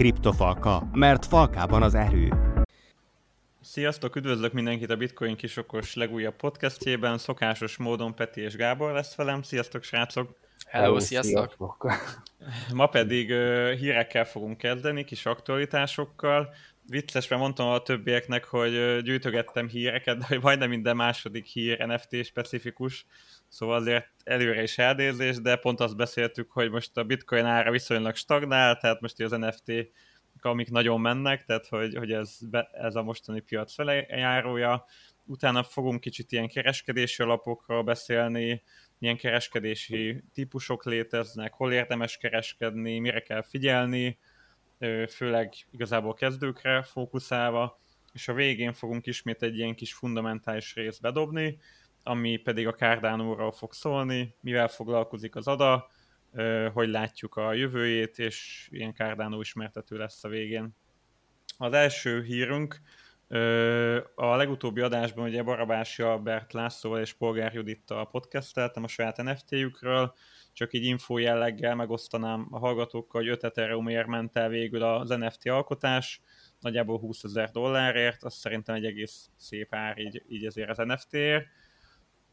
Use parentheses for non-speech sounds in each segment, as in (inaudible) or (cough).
Kriptofalka, mert falkában az erő. Sziasztok, üdvözlök mindenkit a Bitcoin kisokos legújabb podcastjében. Szokásos módon Peti és Gábor lesz velem. Sziasztok, srácok! Hello, sziasztok! (laughs) Ma pedig uh, hírekkel fogunk kezdeni, kis aktualitásokkal. Vicces, mert mondtam a többieknek, hogy gyűjtögettem híreket, de hogy majdnem minden második hír NFT specifikus, szóval azért előre is eldézés, de pont azt beszéltük, hogy most a bitcoin ára viszonylag stagnál, tehát most az NFT amik nagyon mennek, tehát hogy, hogy ez, be, ez a mostani piac felejárója. Utána fogunk kicsit ilyen kereskedési alapokról beszélni, milyen kereskedési típusok léteznek, hol érdemes kereskedni, mire kell figyelni, főleg igazából kezdőkre fókuszálva, és a végén fogunk ismét egy ilyen kis fundamentális részt bedobni, ami pedig a Cardano-ról fog szólni, mivel foglalkozik az ADA, hogy látjuk a jövőjét, és ilyen Cardano ismertető lesz a végén. Az első hírünk a legutóbbi adásban ugye Barabási Albert Lászlóval és Polgár Judittal podcasteltem a saját NFT-jükről, csak így info jelleggel megosztanám a hallgatókkal, hogy 5 Ethereumért ment el végül az NFT alkotás, nagyjából 20 ezer dollárért, az szerintem egy egész szép ár így, így ezért az NFT-ért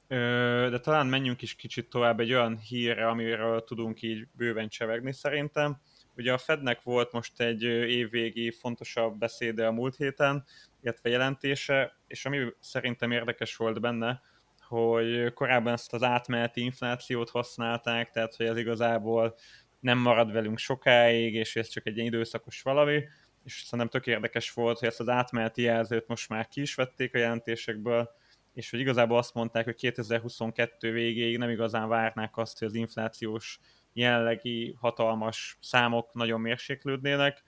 de talán menjünk is kicsit tovább egy olyan hírre, amiről tudunk így bőven csevegni szerintem. Ugye a Fednek volt most egy évvégi fontosabb beszéde a múlt héten, illetve jelentése, és ami szerintem érdekes volt benne, hogy korábban ezt az átmeneti inflációt használták, tehát hogy ez igazából nem marad velünk sokáig, és ez csak egy időszakos valami, és szerintem tök érdekes volt, hogy ezt az átmeneti jelzőt most már ki is vették a jelentésekből, és hogy igazából azt mondták, hogy 2022 végéig nem igazán várnák azt, hogy az inflációs jelenlegi hatalmas számok nagyon mérséklődnének.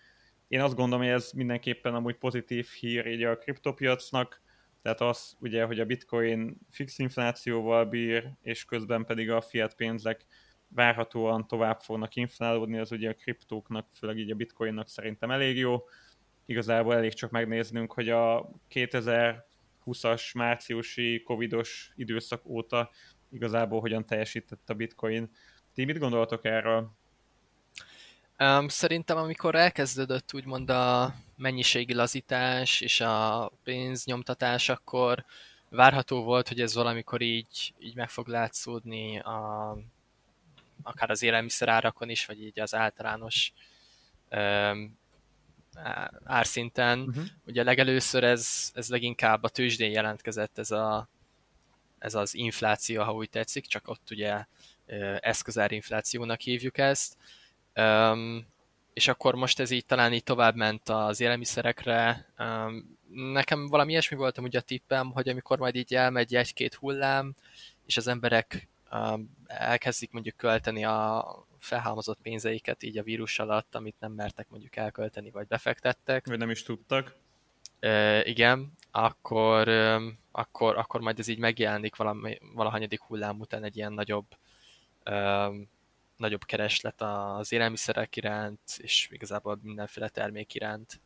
Én azt gondolom, hogy ez mindenképpen amúgy pozitív hír így a kriptopiacnak, tehát az ugye, hogy a bitcoin fix inflációval bír, és közben pedig a fiat pénzek várhatóan tovább fognak inflálódni, az ugye a kriptóknak, főleg így a bitcoinnak szerintem elég jó. Igazából elég csak megnéznünk, hogy a 2000 20-as márciusi covidos időszak óta igazából hogyan teljesített a bitcoin. Ti mit gondoltok erről? Um, szerintem amikor elkezdődött úgymond a mennyiségi lazítás és a pénznyomtatás, akkor várható volt, hogy ez valamikor így, így meg fog látszódni a, akár az élelmiszerárakon is, vagy így az általános um, árszinten. Uh-huh. Ugye legelőször ez, ez leginkább a tőzsdén jelentkezett ez, a, ez az infláció, ha úgy tetszik, csak ott ugye eszközárinflációnak hívjuk ezt. Um, és akkor most ez így talán így tovább ment az élelmiszerekre. Um, nekem valami ilyesmi volt ugye a tippem, hogy amikor majd így elmegy egy-két hullám, és az emberek um, elkezdik mondjuk költeni a felhalmozott pénzeiket így a vírus alatt, amit nem mertek mondjuk elkölteni, vagy befektettek. Vagy nem is tudtak. E, igen, akkor, akkor, akkor majd ez így megjelenik valami, valahanyadik hullám után egy ilyen nagyobb e, nagyobb kereslet az élelmiszerek iránt, és igazából mindenféle termék iránt.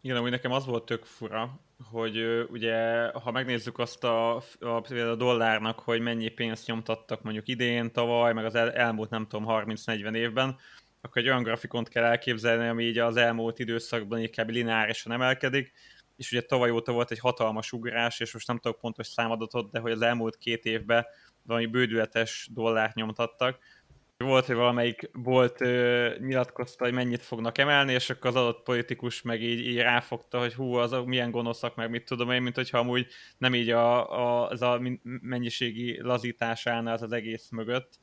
Igen, amúgy nekem az volt tök fura, hogy ugye, ha megnézzük azt a, a, a dollárnak, hogy mennyi pénzt nyomtattak mondjuk idén, tavaly, meg az el, elmúlt nem tudom 30-40 évben, akkor egy olyan grafikont kell elképzelni, ami így az elmúlt időszakban inkább lineárisan emelkedik, és ugye tavaly óta volt egy hatalmas ugrás, és most nem tudok pontos számadatot, de hogy az elmúlt két évben valami bődületes dollárt nyomtattak, volt, hogy valamelyik bolt ö, nyilatkozta, hogy mennyit fognak emelni, és akkor az adott politikus meg így, így ráfogta, hogy hú, az milyen gonoszak, meg mit tudom én, mint hogyha amúgy nem így a, a, az a mennyiségi lazítás állna az az egész mögött.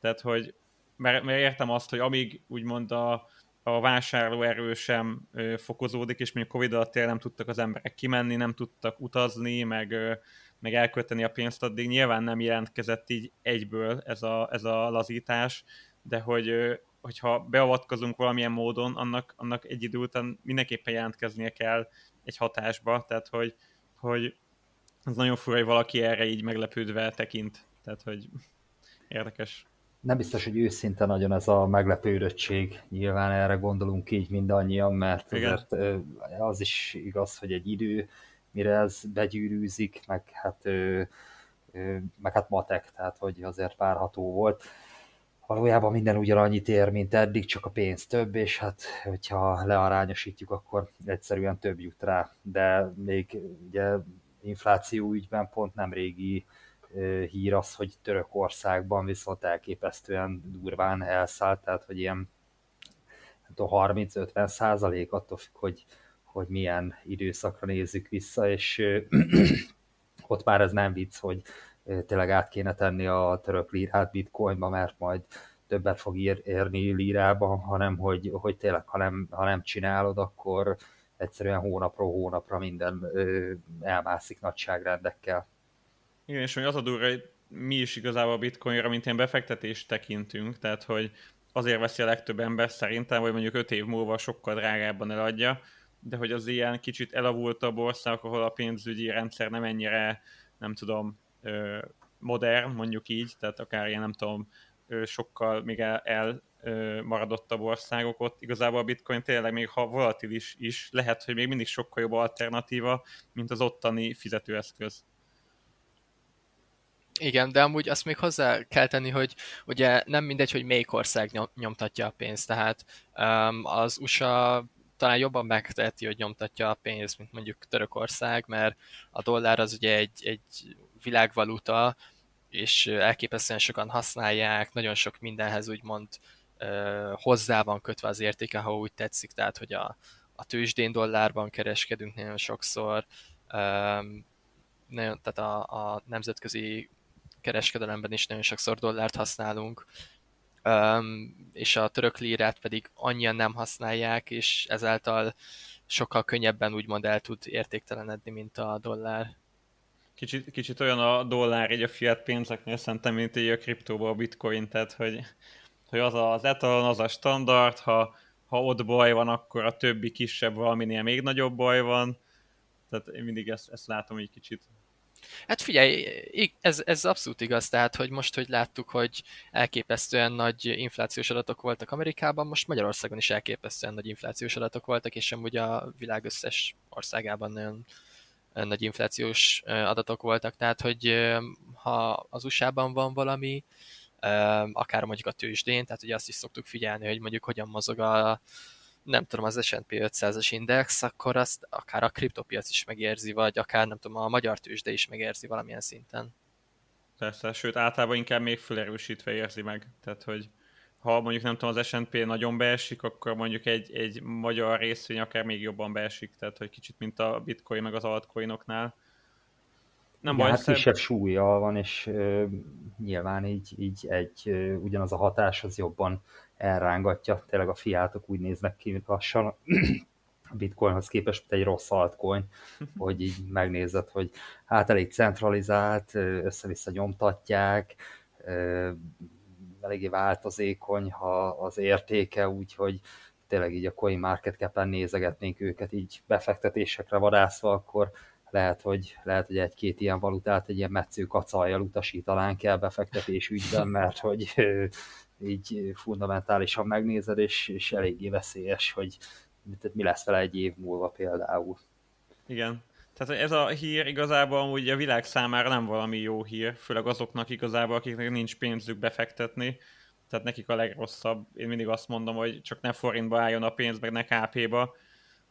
Tehát, hogy mert, mert értem azt, hogy amíg úgymond a, a vásárlóerő sem ö, fokozódik, és mondjuk Covid alatt nem tudtak az emberek kimenni, nem tudtak utazni, meg ö, meg elkölteni a pénzt, addig nyilván nem jelentkezett így egyből ez a, ez a lazítás, de hogy hogyha beavatkozunk valamilyen módon, annak, annak egy idő után mindenképpen jelentkeznie kell egy hatásba, tehát hogy, hogy az nagyon fura, hogy valaki erre így meglepődve tekint, tehát hogy érdekes. Nem biztos, hogy őszinte nagyon ez a meglepődöttség, nyilván erre gondolunk így mindannyian, mert azért az is igaz, hogy egy idő, mire ez begyűrűzik, meg hát, ö, ö, meg hát matek, tehát hogy azért várható volt. valójában minden ugyanannyit ér, mint eddig, csak a pénz több, és hát, hogyha learányosítjuk, akkor egyszerűen több jut rá. De még ugye infláció ügyben pont nem régi hír az, hogy Törökországban viszont elképesztően durván elszállt, tehát hogy ilyen 30-50 százalék attól függ, hogy, hogy milyen időszakra nézzük vissza, és (clears throat) ott már ez nem vicc, hogy tényleg át kéne tenni a török lírát bitcoinba, mert majd többet fog ér, érni lírába, hanem hogy, hogy tényleg, ha nem, ha nem csinálod, akkor egyszerűen hónapról hónapra minden ö, elmászik nagyságrendekkel. Igen, és hogy az a durva, mi is igazából a bitcoinra, mint ilyen befektetést tekintünk, tehát hogy azért veszi a legtöbb ember szerintem, hogy mondjuk 5 év múlva sokkal drágábban eladja, de hogy az ilyen kicsit elavultabb országok, ahol a pénzügyi rendszer nem ennyire, nem tudom, modern, mondjuk így, tehát akár ilyen nem tudom, sokkal még el, maradottabb országok ott igazából a bitcoin tényleg még ha volatilis is, lehet, hogy még mindig sokkal jobb alternatíva, mint az ottani fizetőeszköz. Igen, de amúgy azt még hozzá kell tenni, hogy ugye nem mindegy, hogy melyik ország nyomtatja a pénzt, tehát um, az USA talán jobban megteheti, hogy nyomtatja a pénzt, mint mondjuk Törökország, mert a dollár az ugye egy, egy világvaluta, és elképesztően sokan használják, nagyon sok mindenhez úgymond hozzá van kötve az értéke, ha úgy tetszik, tehát hogy a, a tőzsdén dollárban kereskedünk nagyon sokszor, nagyon, tehát a, a nemzetközi kereskedelemben is nagyon sokszor dollárt használunk, és a török lírát pedig annyian nem használják, és ezáltal sokkal könnyebben úgymond el tud értéktelenedni, mint a dollár. Kicsit, kicsit olyan a dollár egy a fiat pénzeknél szerintem, mint egy a kriptóban a bitcoin, tehát hogy, hogy az az etalon, az a standard, ha, ha ott baj van, akkor a többi kisebb valaminél még nagyobb baj van. Tehát én mindig ezt, ezt látom egy kicsit. Hát figyelj, ez, ez abszolút igaz, tehát hogy most, hogy láttuk, hogy elképesztően nagy inflációs adatok voltak Amerikában, most Magyarországon is elképesztően nagy inflációs adatok voltak, és amúgy a világ összes országában nagyon nagy inflációs adatok voltak, tehát hogy ha az USA-ban van valami, akár mondjuk a tőzsdén, tehát ugye azt is szoktuk figyelni, hogy mondjuk hogyan mozog a, nem tudom, az S&P 500-as index, akkor azt akár a kriptopiac is megérzi, vagy akár nem tudom, a magyar tőzsde is megérzi valamilyen szinten. Persze, sőt általában inkább még felerősítve érzi meg. Tehát, hogy ha mondjuk nem tudom, az S&P nagyon beesik, akkor mondjuk egy, egy magyar részvény akár még jobban beesik, tehát hogy kicsit mint a bitcoin meg az altcoinoknál. Nem Igen, baj, hát szebb... kisebb súlya van, és ö, nyilván így, így egy ö, ugyanaz a hatás az jobban elrángatja. Tényleg a fiátok úgy néznek ki, mint lassan a (clears throat) bitcoinhoz képest, mint egy rossz altcoin, (laughs) hogy így megnézed, hogy hát elég centralizált, össze-vissza nyomtatják, eléggé változékony ha az értéke, úgyhogy tényleg így a coin market cap nézegetnénk őket így befektetésekre vadászva, akkor lehet, hogy, lehet, hogy egy-két ilyen valutát egy ilyen metsző kacajjal utasítanánk el befektetés ügyben, mert hogy így fundamentálisan megnézed, és, és eléggé veszélyes, hogy mi lesz vele egy év múlva például. Igen. Tehát ez a hír igazából amúgy a világ számára nem valami jó hír, főleg azoknak igazából, akiknek nincs pénzük befektetni, tehát nekik a legrosszabb. Én mindig azt mondom, hogy csak ne forintba álljon a pénz, meg ne KP-ba,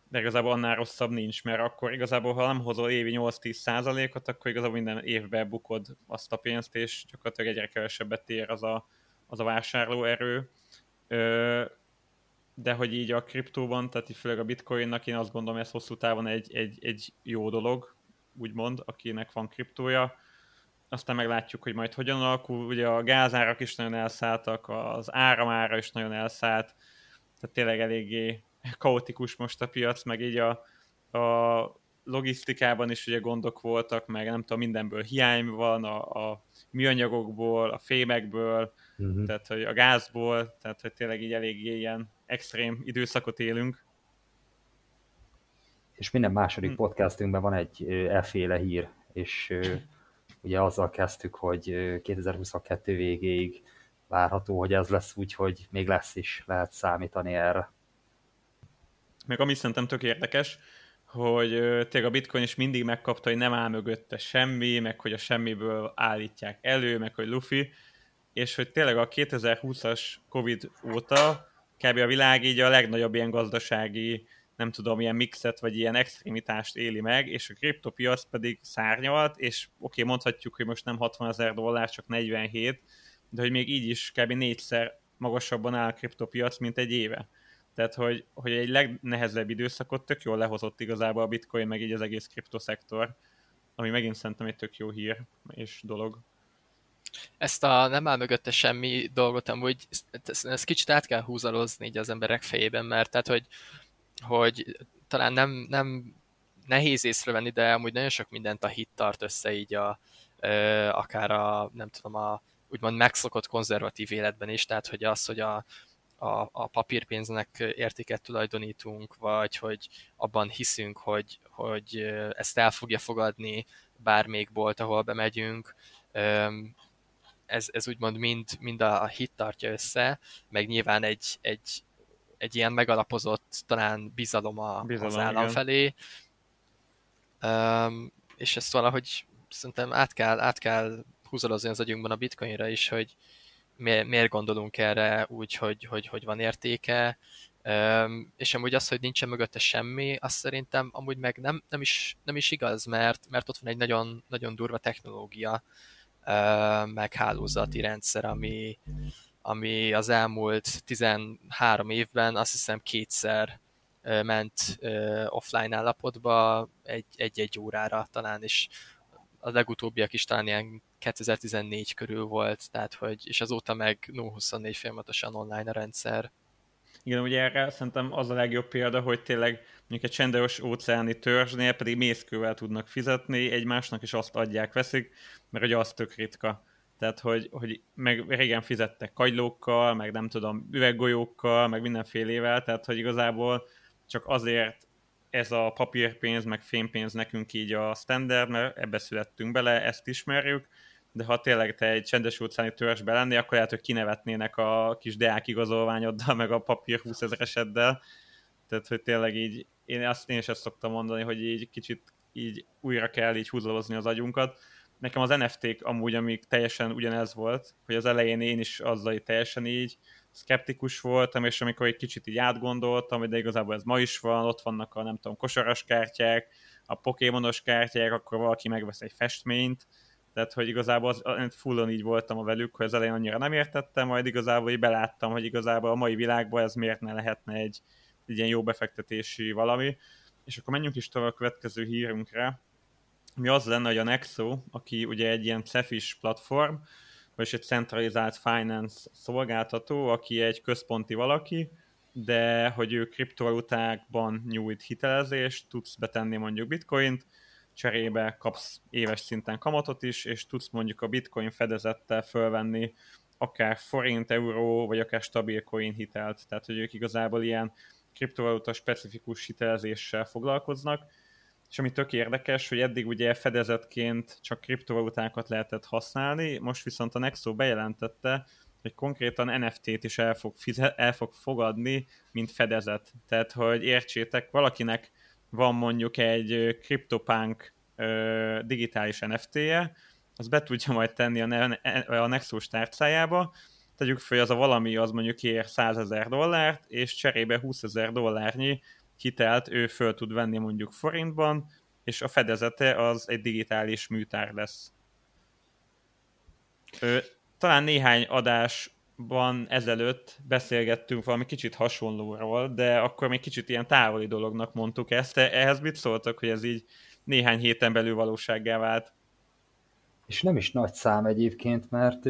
de igazából annál rosszabb nincs, mert akkor igazából, ha nem hozol évi 8-10 százalékot, akkor igazából minden évben bukod azt a pénzt, és gyakorlatilag egyre kevesebbet ér az a, az a vásárlóerő. De hogy így a kriptóban, tehát így főleg a bitcoinnak, én azt gondolom, ez hosszú távon egy, egy, egy jó dolog, úgymond, akinek van kriptója. Aztán meglátjuk, hogy majd hogyan alakul. Ugye a gázárak is nagyon elszálltak, az áramára is nagyon elszállt, tehát tényleg eléggé kaotikus most a piac, meg így a, a logisztikában is ugye gondok voltak, meg nem tudom, mindenből hiány van, a, a műanyagokból, a fémekből, uh-huh. tehát hogy a gázból, tehát hogy tényleg így eléggé ilyen extrém időszakot élünk. És minden második hm. podcastunkban van egy elféle hír, és ugye azzal kezdtük, hogy 2022 végéig várható, hogy ez lesz úgy, hogy még lesz is, lehet számítani erre. Meg ami szerintem tök érdekes, hogy tényleg a bitcoin is mindig megkapta, hogy nem áll mögötte semmi, meg hogy a semmiből állítják elő, meg hogy Luffy, és hogy tényleg a 2020-as Covid óta kb. a világ így a legnagyobb ilyen gazdasági, nem tudom, ilyen mixet, vagy ilyen extremitást éli meg, és a kriptopiac pedig szárnyalt, és oké, okay, mondhatjuk, hogy most nem 60 ezer dollár, csak 47, de hogy még így is kb. négyszer magasabban áll a kriptopiac, mint egy éve. Tehát, hogy, hogy egy legnehezebb időszakot tök jól lehozott igazából a bitcoin, meg így az egész kriptoszektor, ami megint szerintem egy tök jó hír és dolog. Ezt a nem áll mögötte semmi dolgot amúgy, ezt, ezt kicsit át kell húzalozni így az emberek fejében, mert tehát, hogy, hogy talán nem, nem nehéz észrevenni, de amúgy nagyon sok mindent a hit tart össze így a, akár a, nem tudom, a úgymond megszokott konzervatív életben is, tehát hogy az, hogy a, a, a papírpénznek értéket tulajdonítunk, vagy hogy abban hiszünk, hogy, hogy ezt el fogja fogadni bármelyik bolt, ahol bemegyünk, ez, ez úgymond mind, mind a hit tartja össze, meg nyilván egy, egy, egy ilyen megalapozott talán bizalom, a, bizalom az állam igen. felé, um, és ezt valahogy szerintem át kell, át kell húzalozni az agyunkban a bitcoinra is, hogy miért, miért gondolunk erre úgy, hogy, hogy, hogy van értéke, um, és amúgy az, hogy nincsen mögötte semmi, azt szerintem amúgy meg nem, nem, is, nem is igaz, mert, mert ott van egy nagyon, nagyon durva technológia, meg hálózati rendszer, ami, ami az elmúlt 13 évben azt hiszem kétszer ment offline állapotba egy-egy órára talán, és a legutóbbiak is talán ilyen 2014 körül volt, tehát hogy, és azóta meg 0-24 folyamatosan online a rendszer. Igen, ugye erre szerintem az a legjobb példa, hogy tényleg mondjuk egy csendes óceáni törzsnél pedig mészkővel tudnak fizetni, egymásnak is azt adják, veszik, mert ugye az tök ritka. Tehát, hogy, hogy meg régen fizettek kagylókkal, meg nem tudom, üveggolyókkal, meg mindenfélével, tehát, hogy igazából csak azért ez a papírpénz, meg fémpénz nekünk így a standard, mert ebbe születtünk bele, ezt ismerjük, de ha tényleg te egy csendes óceáni törzsbe lennél, akkor lehet, hogy kinevetnének a kis deák igazolványoddal, meg a papír 20 ezereseddel. Tehát, hogy tényleg így, én, azt, én is ezt szoktam mondani, hogy így kicsit így újra kell így húzalozni az agyunkat. Nekem az NFT-k amúgy, amik teljesen ugyanez volt, hogy az elején én is azzal így teljesen így szkeptikus voltam, és amikor egy kicsit így átgondoltam, de igazából ez ma is van, ott vannak a nem tudom, kosaras kártyák, a pokémonos kártyák, akkor valaki megvesz egy festményt, tehát, hogy igazából az, fullon így voltam a velük, hogy az elején annyira nem értettem, majd igazából így beláttam, hogy igazából a mai világban ez miért ne lehetne egy, egy ilyen jó befektetési valami. És akkor menjünk is tovább a következő hírünkre, mi az lenne, hogy a Nexo, aki ugye egy ilyen CEFIS platform, vagy egy centralizált finance szolgáltató, aki egy központi valaki, de hogy ő kriptovalutákban nyújt hitelezést, tudsz betenni mondjuk bitcoint, cserébe kapsz éves szinten kamatot is, és tudsz mondjuk a bitcoin fedezettel fölvenni akár forint, euró, vagy akár stabil coin hitelt. Tehát, hogy ők igazából ilyen kriptovaluta specifikus hitelezéssel foglalkoznak, és ami tök érdekes, hogy eddig ugye fedezetként csak kriptovalutákat lehetett használni, most viszont a Nexo bejelentette, hogy konkrétan NFT-t is el fog, fizet, el fog fogadni, mint fedezet. Tehát, hogy értsétek, valakinek van mondjuk egy CryptoPunk digitális NFT-je, az be tudja majd tenni a, ne- a Nexus tárcájába, tegyük fel, az a valami az mondjuk ér 100 ezer dollárt, és cserébe 20 ezer dollárnyi hitelt ő föl tud venni mondjuk forintban, és a fedezete az egy digitális műtár lesz. Ö, talán néhány adásban ezelőtt beszélgettünk valami kicsit hasonlóról, de akkor még kicsit ilyen távoli dolognak mondtuk ezt. Ehhez mit szóltak, hogy ez így néhány héten belül valósággá vált? És nem is nagy szám egyébként, mert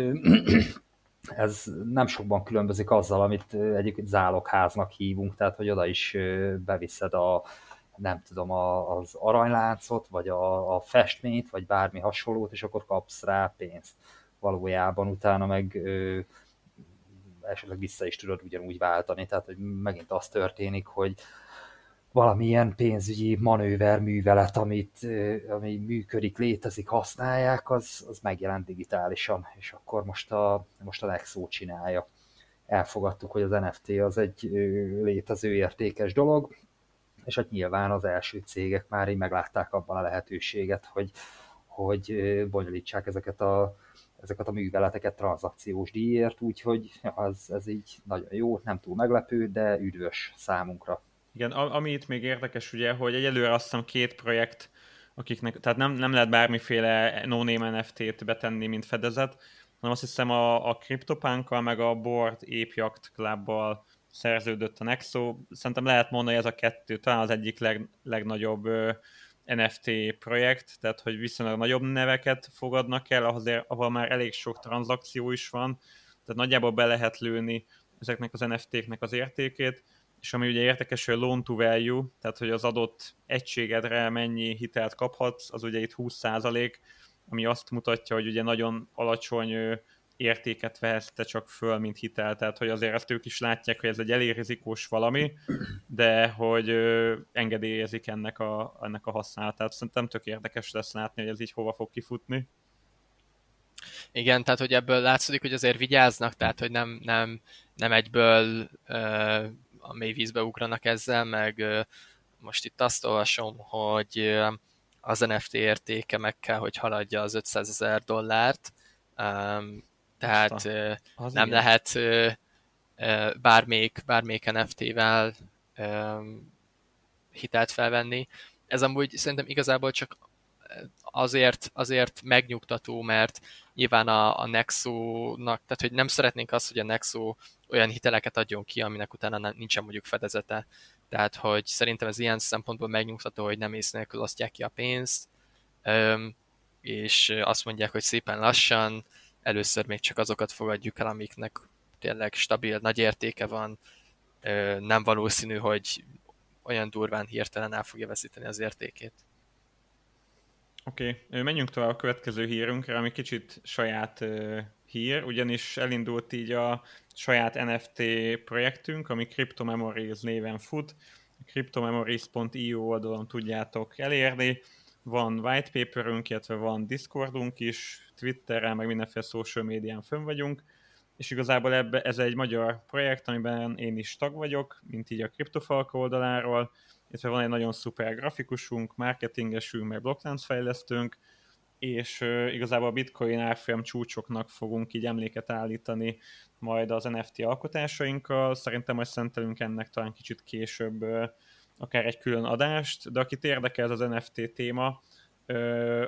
ez nem sokban különbözik azzal, amit egyébként zálogháznak hívunk, tehát hogy oda is beviszed a, nem tudom, a, az aranyláncot, vagy a, a festményt, vagy bármi hasonlót, és akkor kapsz rá pénzt. Valójában utána meg ö, esetleg vissza is tudod ugyanúgy váltani, tehát hogy megint az történik, hogy valamilyen pénzügyi manőver, művelet, amit, ami működik, létezik, használják, az, az megjelent digitálisan, és akkor most a, most a Nexo csinálja. Elfogadtuk, hogy az NFT az egy létező értékes dolog, és hát nyilván az első cégek már így meglátták abban a lehetőséget, hogy, hogy bonyolítsák ezeket a ezeket a műveleteket tranzakciós díjért, úgyhogy az, ez így nagyon jó, nem túl meglepő, de üdvös számunkra. Igen, ami itt még érdekes ugye, hogy egyelőre azt hiszem két projekt, akiknek, tehát nem, nem lehet bármiféle no-name NFT-t betenni, mint fedezet, hanem azt hiszem a, a CryptoPunkkal, meg a Board Ape Yacht Clubbal szerződött a Nexo. Szerintem lehet mondani, hogy ez a kettő talán az egyik leg, legnagyobb NFT projekt, tehát hogy viszonylag nagyobb neveket fogadnak el, azért, ahol már elég sok tranzakció is van, tehát nagyjából be lehet lőni ezeknek az NFT-knek az értékét, és ami ugye érdekes, hogy a loan to value, tehát hogy az adott egységedre mennyi hitelt kaphatsz, az ugye itt 20%, ami azt mutatja, hogy ugye nagyon alacsony értéket vehetsz te csak föl, mint hitel, tehát hogy azért ezt ők is látják, hogy ez egy elég rizikós valami, de hogy engedélyezik ennek a, ennek a használatát. Szerintem tök érdekes lesz látni, hogy ez így hova fog kifutni. Igen, tehát hogy ebből látszik, hogy azért vigyáznak, tehát hogy nem, nem, nem egyből a mély vízbe ugranak ezzel, meg most itt azt olvasom, hogy az NFT értéke meg kell, hogy haladja az 500 ezer dollárt, tehát uh, nem ilyen. lehet bármelyik, bármelyik NFT-vel hitelt felvenni. Ez amúgy szerintem igazából csak azért, azért megnyugtató, mert nyilván a, a Nexo-nak, tehát hogy nem szeretnénk azt, hogy a Nexo olyan hiteleket adjon ki, aminek utána nincsen mondjuk fedezete. Tehát, hogy szerintem ez ilyen szempontból megnyugtató, hogy nem ész nélkül osztják ki a pénzt, és azt mondják, hogy szépen lassan, először még csak azokat fogadjuk el, amiknek tényleg stabil, nagy értéke van, nem valószínű, hogy olyan durván hirtelen el fogja veszíteni az értékét. Oké, okay. menjünk tovább a következő hírünkre, ami kicsit saját hír, ugyanis elindult így a saját NFT projektünk, ami Crypto Memories néven fut. cryptomemories.io oldalon tudjátok elérni. Van white paperünk, illetve van Discordunk is, Twitterrel, meg mindenféle social médián fönn vagyunk, és igazából ebbe, ez egy magyar projekt, amiben én is tag vagyok, mint így a CryptoFalco oldaláról, illetve van egy nagyon szuper grafikusunk, marketingesünk, meg blokkláncfejlesztőnk, és igazából a bitcoin árfolyam csúcsoknak fogunk így emléket állítani majd az NFT alkotásainkkal. Szerintem majd szentelünk ennek talán kicsit később akár egy külön adást, de akit érdekel az NFT téma,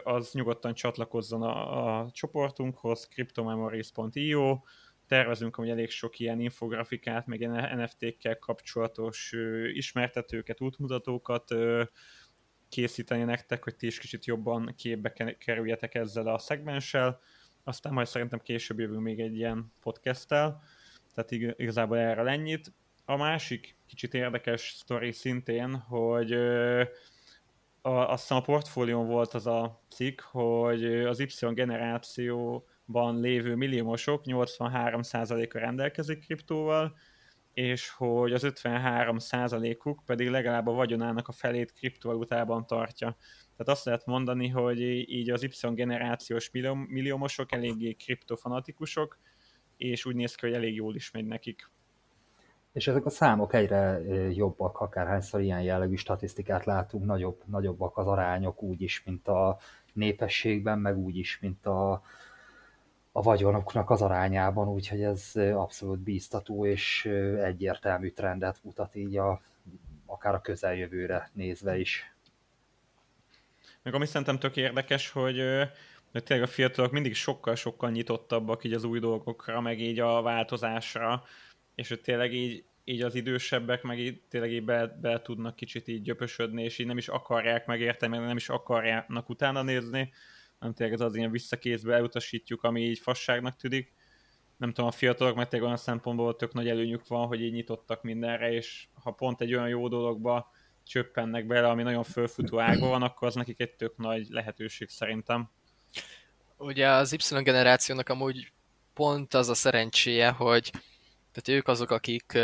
az nyugodtan csatlakozzon a, a csoportunkhoz, cryptomemories.io, tervezünk hogy elég sok ilyen infografikát, meg NFT-kkel kapcsolatos ismertetőket, útmutatókat készíteni nektek, hogy ti is kicsit jobban képbe kerüljetek ezzel a szegmenssel. Aztán majd szerintem később jövünk még egy ilyen podcasttel, tehát igazából erre ennyit. A másik kicsit érdekes sztori szintén, hogy a, azt hiszem a portfólión volt az a cikk, hogy az Y generáció ban lévő milliómosok 83%-a rendelkezik kriptóval, és hogy az 53%-uk pedig legalább a vagyonának a felét kriptovalutában tartja. Tehát azt lehet mondani, hogy így az Y generációs milliómosok eléggé kriptofanatikusok, és úgy néz ki, hogy elég jól is megy nekik. És ezek a számok egyre jobbak, akárhányszor ilyen jellegű statisztikát látunk, nagyobb, nagyobbak az arányok úgy is, mint a népességben, meg úgy is, mint a, a vagyonoknak az arányában, úgyhogy ez abszolút bíztató és egyértelmű trendet mutat így a, akár a közeljövőre nézve is. Meg ami szerintem tök érdekes, hogy, hogy tényleg a fiatalok mindig sokkal-sokkal nyitottabbak így az új dolgokra, meg így a változásra, és hogy tényleg így, így az idősebbek meg így tényleg így be, be tudnak kicsit így gyöpösödni, és így nem is akarják megérteni, meg nem is akarják utána nézni, nem tényleg ez az ilyen visszakézbe elutasítjuk, ami így fasságnak tűnik. Nem tudom, a fiatalok, mert tényleg olyan szempontból tök nagy előnyük van, hogy így nyitottak mindenre, és ha pont egy olyan jó dologba csöppennek bele, ami nagyon fölfutó ágban van, akkor az nekik egy tök nagy lehetőség szerintem. Ugye az Y generációnak amúgy pont az a szerencséje, hogy tehát ők azok, akik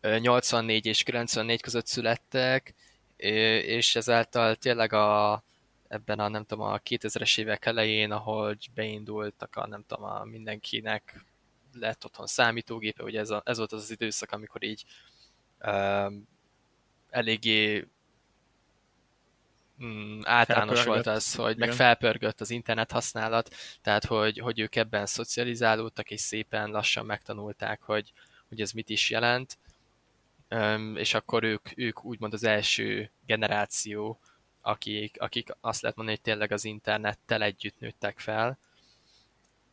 84 és 94 között születtek, és ezáltal tényleg a ebben a nem tudom, a 2000-es évek elején, ahol beindultak a nem tudom, a mindenkinek lett otthon számítógépe, ugye ez, a, ez volt az, az időszak, amikor így um, eléggé mm, általános volt az, hogy meg Igen. felpörgött az internet használat, tehát hogy, hogy ők ebben szocializálódtak, és szépen lassan megtanulták, hogy, hogy ez mit is jelent, Öm, és akkor ők, ők úgymond az első generáció, akik, akik azt lehet mondani, hogy tényleg az internettel együtt nőttek fel,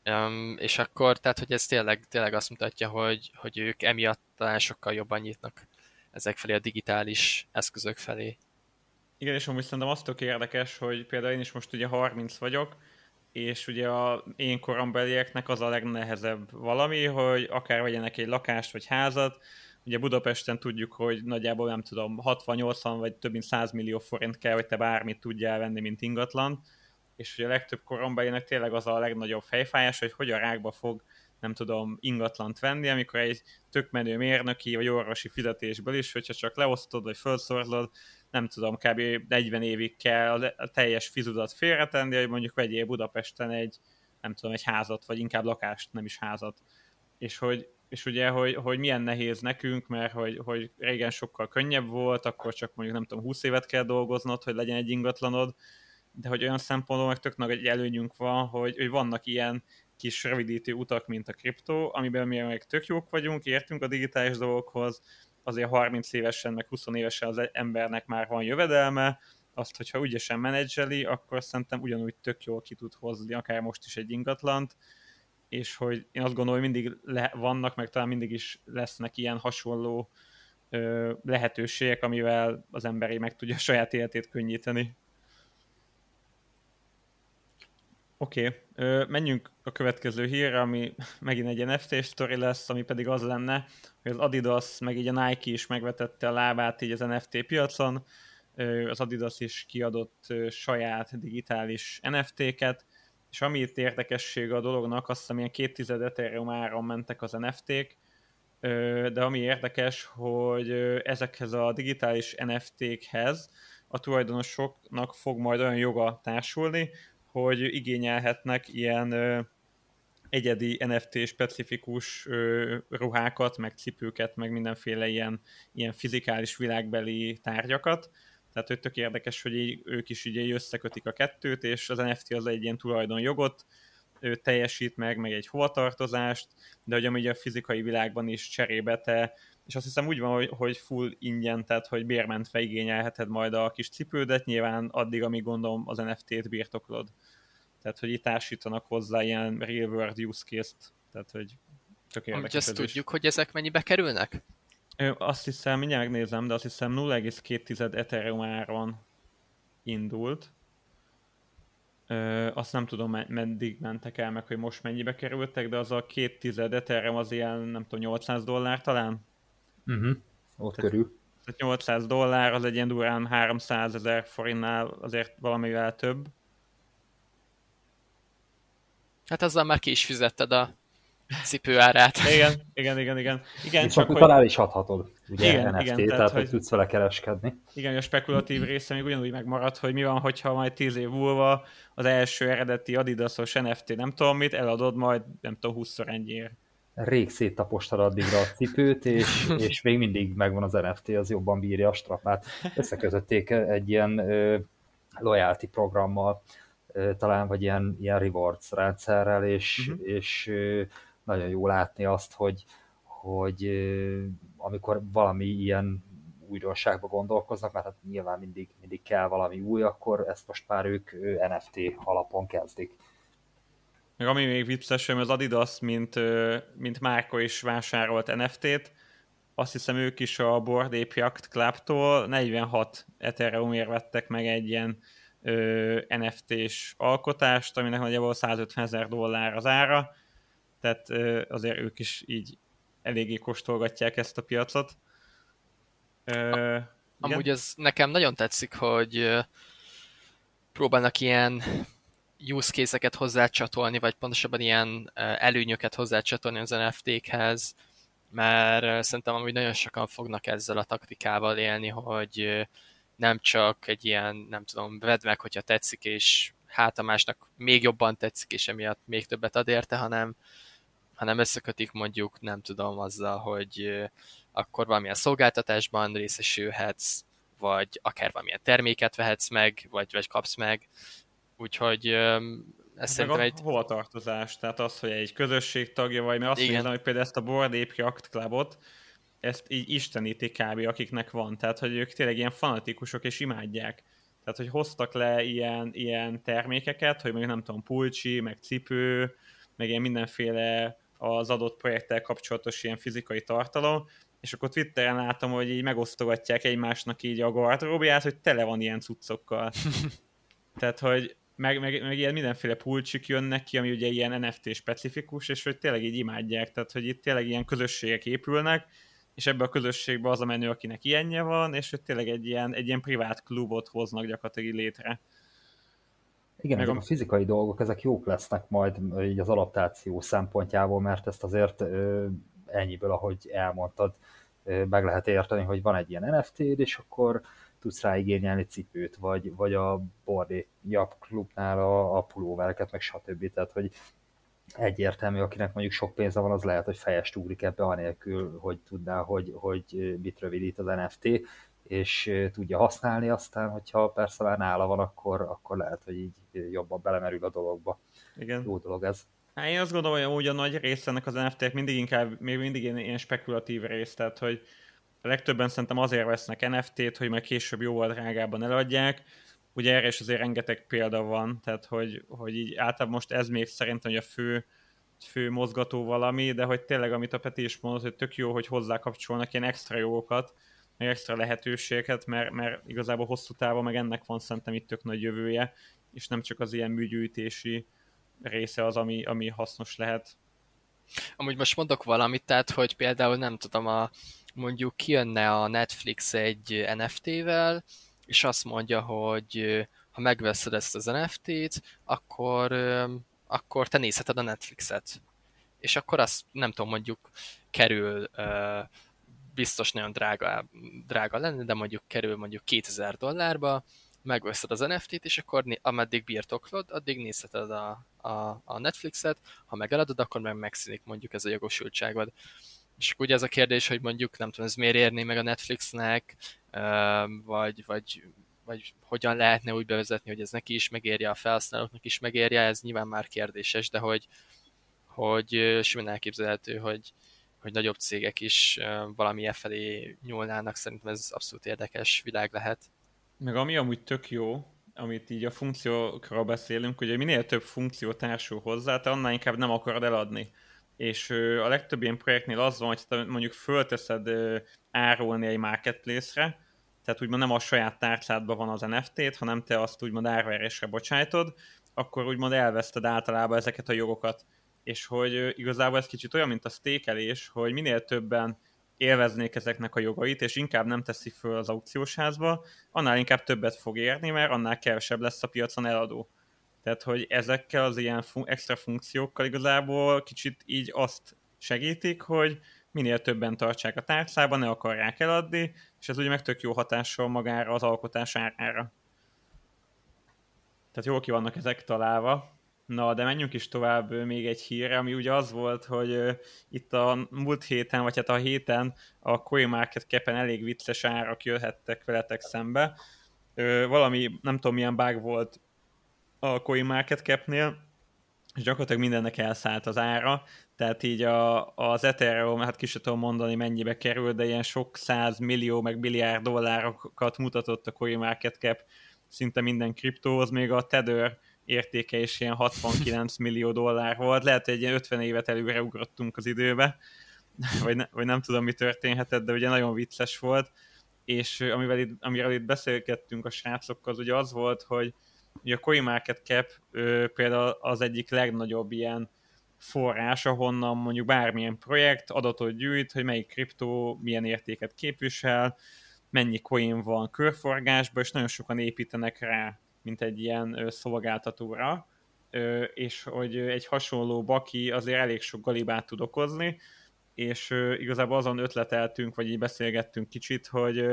Öm, és akkor, tehát, hogy ez tényleg, tényleg azt mutatja, hogy, hogy ők emiatt talán sokkal jobban nyitnak ezek felé a digitális eszközök felé. Igen, és amúgy szerintem az tök érdekes, hogy például én is most ugye 30 vagyok, és ugye a én korombelieknek az a legnehezebb valami, hogy akár vegyenek egy lakást vagy házat, ugye Budapesten tudjuk, hogy nagyjából nem tudom, 60-80 vagy több mint 100 millió forint kell, hogy te bármit tudjál venni, mint ingatlan, és ugye a legtöbb korombelinek tényleg az a legnagyobb fejfájás, hogy hogy a rákba fog nem tudom, ingatlant venni, amikor egy tök menő mérnöki vagy orvosi fizetésből is, hogyha csak leosztod vagy felszorzod, nem tudom, kb. 40 évig kell a teljes fizudat félretenni, hogy mondjuk vegyél Budapesten egy, nem tudom, egy házat, vagy inkább lakást, nem is házat. És hogy és ugye, hogy, hogy milyen nehéz nekünk, mert hogy, hogy régen sokkal könnyebb volt, akkor csak mondjuk nem tudom, 20 évet kell dolgoznod, hogy legyen egy ingatlanod, de hogy olyan szempontból meg tök nagy egy előnyünk van, hogy, hogy vannak ilyen kis rövidítő utak, mint a kriptó, amiben mi meg tök jók vagyunk, értünk a digitális dolgokhoz, azért 30 évesen, meg 20 évesen az embernek már van jövedelme, azt, hogyha ügyesen menedzseli, akkor szerintem ugyanúgy tök jól ki tud hozni, akár most is egy ingatlant, és hogy én azt gondolom, hogy mindig le- vannak, meg talán mindig is lesznek ilyen hasonló ö, lehetőségek, amivel az emberi meg tudja a (laughs) saját életét könnyíteni. Oké, okay. menjünk a következő hírre, ami (laughs) megint egy NFT sztori lesz, ami pedig az lenne, hogy az Adidas, meg így a Nike is megvetette a lábát így az NFT piacon, az Adidas is kiadott saját digitális NFT-ket, és ami itt érdekessége a dolognak, azt hiszem ilyen két tized Ethereum áron mentek az NFT-k, de ami érdekes, hogy ezekhez a digitális NFT-khez a tulajdonosoknak fog majd olyan joga társulni, hogy igényelhetnek ilyen egyedi NFT specifikus ö, ruhákat, meg cipőket, meg mindenféle ilyen, ilyen fizikális világbeli tárgyakat. Tehát hogy tök érdekes, hogy így, ők is így összekötik a kettőt, és az NFT az egy ilyen tulajdonjogot ő teljesít meg, meg egy hovatartozást, de hogy amúgy a fizikai világban is cserébe te, és azt hiszem úgy van, hogy, hogy full ingyen, tehát hogy bérmentve igényelheted majd a kis cipődet, nyilván addig, amíg gondolom az NFT-t birtoklod. Tehát, hogy itt társítanak hozzá ilyen real world use case-t, tehát, hogy tök érdekes azt ez is. tudjuk, hogy ezek mennyibe kerülnek? Azt hiszem, mindjárt megnézem, de azt hiszem 0,2 Ethereum áron indult. Ö, azt nem tudom, me- meddig mentek el, meg hogy most mennyibe kerültek, de az a két tized Ethereum az ilyen, nem tudom, 800 dollár talán? Uh-huh. Ott Tehát- körül. Tehát 800 dollár, az egy ilyen durán 300 ezer forintnál azért valamivel több. Hát azzal már ki is fizetted a cipőárát. Igen, igen, igen, igen. Igen, És csak akkor hogy, talán is adhatod, ugye Igen, NFT, igen, tehát, tehát, hogy hogy- tudsz vele kereskedni. igen, a spekulatív része még ugyanúgy megmarad, hogy mi van, hogyha majd 10 év múlva az első eredeti Adidasos NFT, nem tudom mit, eladod majd, nem tudom, 20-szor ennyiért. Rég széttapostad addigra a cipőt, és, (laughs) és még mindig megvan az NFT, az jobban bírja a strapát. Összekötötték egy ilyen ö, loyalty programmal, ö, talán, vagy ilyen, ilyen rewards rendszerrel, és, Mhm. és ö, nagyon jó látni azt, hogy, hogy amikor valami ilyen újdonságba gondolkoznak, mert hát nyilván mindig, mindig kell valami új, akkor ezt most már ők NFT alapon kezdik. Meg ami még vicces, hogy az Adidas, mint, mint márka is vásárolt NFT-t, azt hiszem ők is a Bored Ape Yacht Club-tól 46 Ethereumért vettek meg egy ilyen NFT-s alkotást, aminek nagyjából 150 ezer dollár az ára, tehát azért ők is így eléggé kóstolgatják ezt a piacot. Ö, igen? Amúgy ez nekem nagyon tetszik, hogy próbálnak ilyen use case-eket hozzácsatolni, vagy pontosabban ilyen előnyöket hozzácsatolni az NFT-khez, mert szerintem amúgy nagyon sokan fognak ezzel a taktikával élni, hogy nem csak egy ilyen, nem tudom, vedd meg, hogyha tetszik, és hát a másnak még jobban tetszik, és emiatt még többet ad érte, hanem, hanem összekötik mondjuk, nem tudom, azzal, hogy akkor valamilyen szolgáltatásban részesülhetsz, vagy akár valamilyen terméket vehetsz meg, vagy, vagy kapsz meg. Úgyhogy ez meg szerintem a egy... hova tartozás, tehát az, hogy egy közösség tagja vagy, mert azt Igen. nézem, hogy például ezt a Board Ape Yacht Clubot, ezt így istenítik kb. akiknek van, tehát hogy ők tényleg ilyen fanatikusok és imádják. Tehát, hogy hoztak le ilyen, ilyen termékeket, hogy mondjuk nem tudom, pulcsi, meg cipő, meg ilyen mindenféle az adott projekttel kapcsolatos ilyen fizikai tartalom, és akkor Twitteren látom, hogy így megosztogatják egymásnak így a gardróbját, hogy tele van ilyen cuccokkal. (laughs) Tehát, hogy meg, meg, meg ilyen mindenféle pulcsik jönnek ki, ami ugye ilyen NFT specifikus, és hogy tényleg így imádják, tehát hogy itt tényleg ilyen közösségek épülnek, és ebbe a közösségbe az a menő, akinek ilyenje van, és hogy tényleg egy ilyen, egy ilyen privát klubot hoznak gyakorlatilag létre. Igen, ezek a- a fizikai dolgok, ezek jók lesznek majd így az adaptáció szempontjából, mert ezt azért ö, ennyiből, ahogy elmondtad, ö, meg lehet érteni, hogy van egy ilyen NFT-d, és akkor tudsz rá igényelni cipőt, vagy, vagy a Bordé Jap klubnál a, a pulóvereket, meg stb. Tehát, hogy egyértelmű, akinek mondjuk sok pénze van, az lehet, hogy fejest ugrik ebbe anélkül, hogy tudná, hogy, hogy mit rövidít az NFT, és tudja használni aztán, hogyha persze már nála van, akkor, akkor lehet, hogy így jobban belemerül a dologba. Igen. Jó dolog ez. Hát én azt gondolom, hogy amúgy a nagy része ennek az NFT-ek mindig inkább, még mindig ilyen, ilyen spekulatív rész, tehát hogy a legtöbben szerintem azért vesznek NFT-t, hogy majd később jóval drágában eladják. Ugye erre is azért rengeteg példa van, tehát hogy, hogy így általában most ez még szerintem hogy a fő, fő mozgató valami, de hogy tényleg, amit a Peti is mondott, hogy tök jó, hogy hozzákapcsolnak ilyen extra jogokat, meg extra lehetőségeket, mert, mert igazából hosszú távon meg ennek van szerintem itt tök nagy jövője, és nem csak az ilyen műgyűjtési része az, ami, ami hasznos lehet. Amúgy most mondok valamit, tehát, hogy például nem tudom, a, mondjuk kijönne a Netflix egy NFT-vel, és azt mondja, hogy ha megveszed ezt az NFT-t, akkor, akkor te nézheted a Netflixet. És akkor azt nem tudom, mondjuk kerül biztos nagyon drága, drága lenne, de mondjuk kerül mondjuk 2000 dollárba, megveszed az NFT-t, és akkor ameddig birtoklod, addig nézheted a, a, a Netflixet, ha megeladod, akkor meg megszűnik mondjuk ez a jogosultságod. És akkor ugye ez a kérdés, hogy mondjuk nem tudom, ez miért érné meg a Netflixnek, vagy, vagy, vagy hogyan lehetne úgy bevezetni, hogy ez neki is megérje, a felhasználóknak is megérje, ez nyilván már kérdéses, de hogy, hogy simán elképzelhető, hogy, hogy nagyobb cégek is valami e felé nyúlnának, szerintem ez abszolút érdekes világ lehet. Meg ami amúgy tök jó, amit így a funkciókról beszélünk, hogy minél több funkció társul hozzá, te annál inkább nem akarod eladni. És a legtöbb ilyen projektnél az van, hogy te mondjuk fölteszed árulni egy marketplace-re, tehát úgymond nem a saját tárcádban van az NFT-t, hanem te azt úgymond árverésre bocsájtod, akkor úgymond elveszted általában ezeket a jogokat. És hogy igazából ez kicsit olyan, mint a stékelés, hogy minél többen élveznék ezeknek a jogait, és inkább nem teszi föl az aukciós házba, annál inkább többet fog érni, mert annál kevesebb lesz a piacon eladó. Tehát, hogy ezekkel az ilyen fun- extra funkciókkal igazából kicsit így azt segítik, hogy minél többen tartsák a tárcában, ne akarják eladni, és ez ugye meg tök jó hatással magára az alkotás árára. Tehát jól ki vannak ezek találva. Na, de menjünk is tovább még egy hírre, ami ugye az volt, hogy itt a múlt héten, vagy hát a héten a CoinMarketCap-en elég vicces árak jöhettek veletek szembe. Valami, nem tudom milyen bug volt a CoinMarketCap-nél, és gyakorlatilag mindennek elszállt az ára, tehát így a, az Ethereum, hát ki sem tudom mondani mennyibe kerül, de ilyen sok száz millió, meg milliárd dollárokat mutatott a CoinMarketCap szinte minden kriptóhoz, még a Tether értéke is ilyen 69 (laughs) millió dollár volt, lehet, hogy egy ilyen 50 évet előre ugrottunk az időbe, (laughs) vagy, ne, vagy nem tudom, mi történhetett, de ugye nagyon vicces volt, és amivel itt, amiről itt beszélgettünk a srácokkal, az ugye az volt, hogy ugye a CoinMarketCap ö, például az egyik legnagyobb ilyen forrás, ahonnan mondjuk bármilyen projekt adatot gyűjt, hogy melyik kriptó milyen értéket képvisel, mennyi coin van körforgásban, és nagyon sokan építenek rá, mint egy ilyen szolgáltatóra, és hogy egy hasonló baki azért elég sok galibát tud okozni, és igazából azon ötleteltünk, vagy így beszélgettünk kicsit, hogy,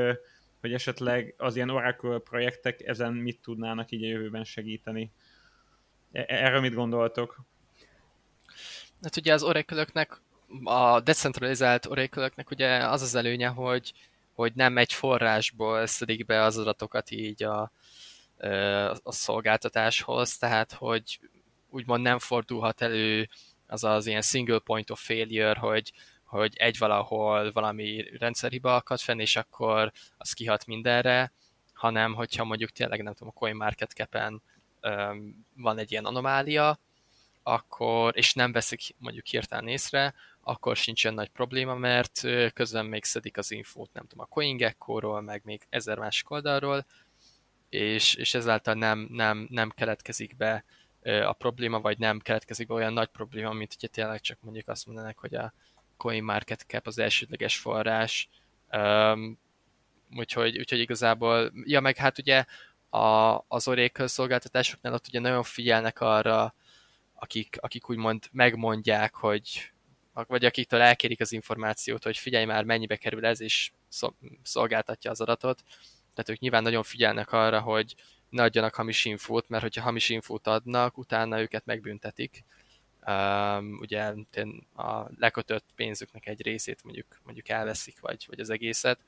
hogy esetleg az ilyen Oracle projektek ezen mit tudnának így a jövőben segíteni. E- Erről mit gondoltok? Hát ugye az oracle a decentralizált oracle ugye az az előnye, hogy, hogy nem egy forrásból szedik be az adatokat így a, a szolgáltatáshoz, tehát hogy úgymond nem fordulhat elő az az ilyen single point of failure, hogy, hogy egy valahol valami rendszerhiba akad fenn, és akkor az kihat mindenre, hanem hogyha mondjuk tényleg nem tudom, a CoinMarketCap-en um, van egy ilyen anomália, akkor, és nem veszik mondjuk hirtelen észre, akkor sincs olyan nagy probléma, mert közben még szedik az infót, nem tudom, a CoinGecko-ról, meg még ezer másik oldalról, és, és ezáltal nem, nem, nem keletkezik be a probléma, vagy nem keletkezik olyan nagy probléma, mint hogyha tényleg csak mondjuk azt mondanak, hogy a CoinMarketCap az elsődleges forrás, um, úgyhogy, úgyhogy igazából, ja meg hát ugye a, az Oracle szolgáltatásoknál ott ugye nagyon figyelnek arra, akik, akik úgymond megmondják, hogy vagy akiktől elkérik az információt, hogy figyelj már, mennyibe kerül ez, és szolgáltatja az adatot. Tehát ők nyilván nagyon figyelnek arra, hogy ne adjanak hamis infót, mert hogyha hamis infót adnak, utána őket megbüntetik. Um, ugye a lekötött pénzüknek egy részét mondjuk, mondjuk elveszik, vagy, vagy az egészet.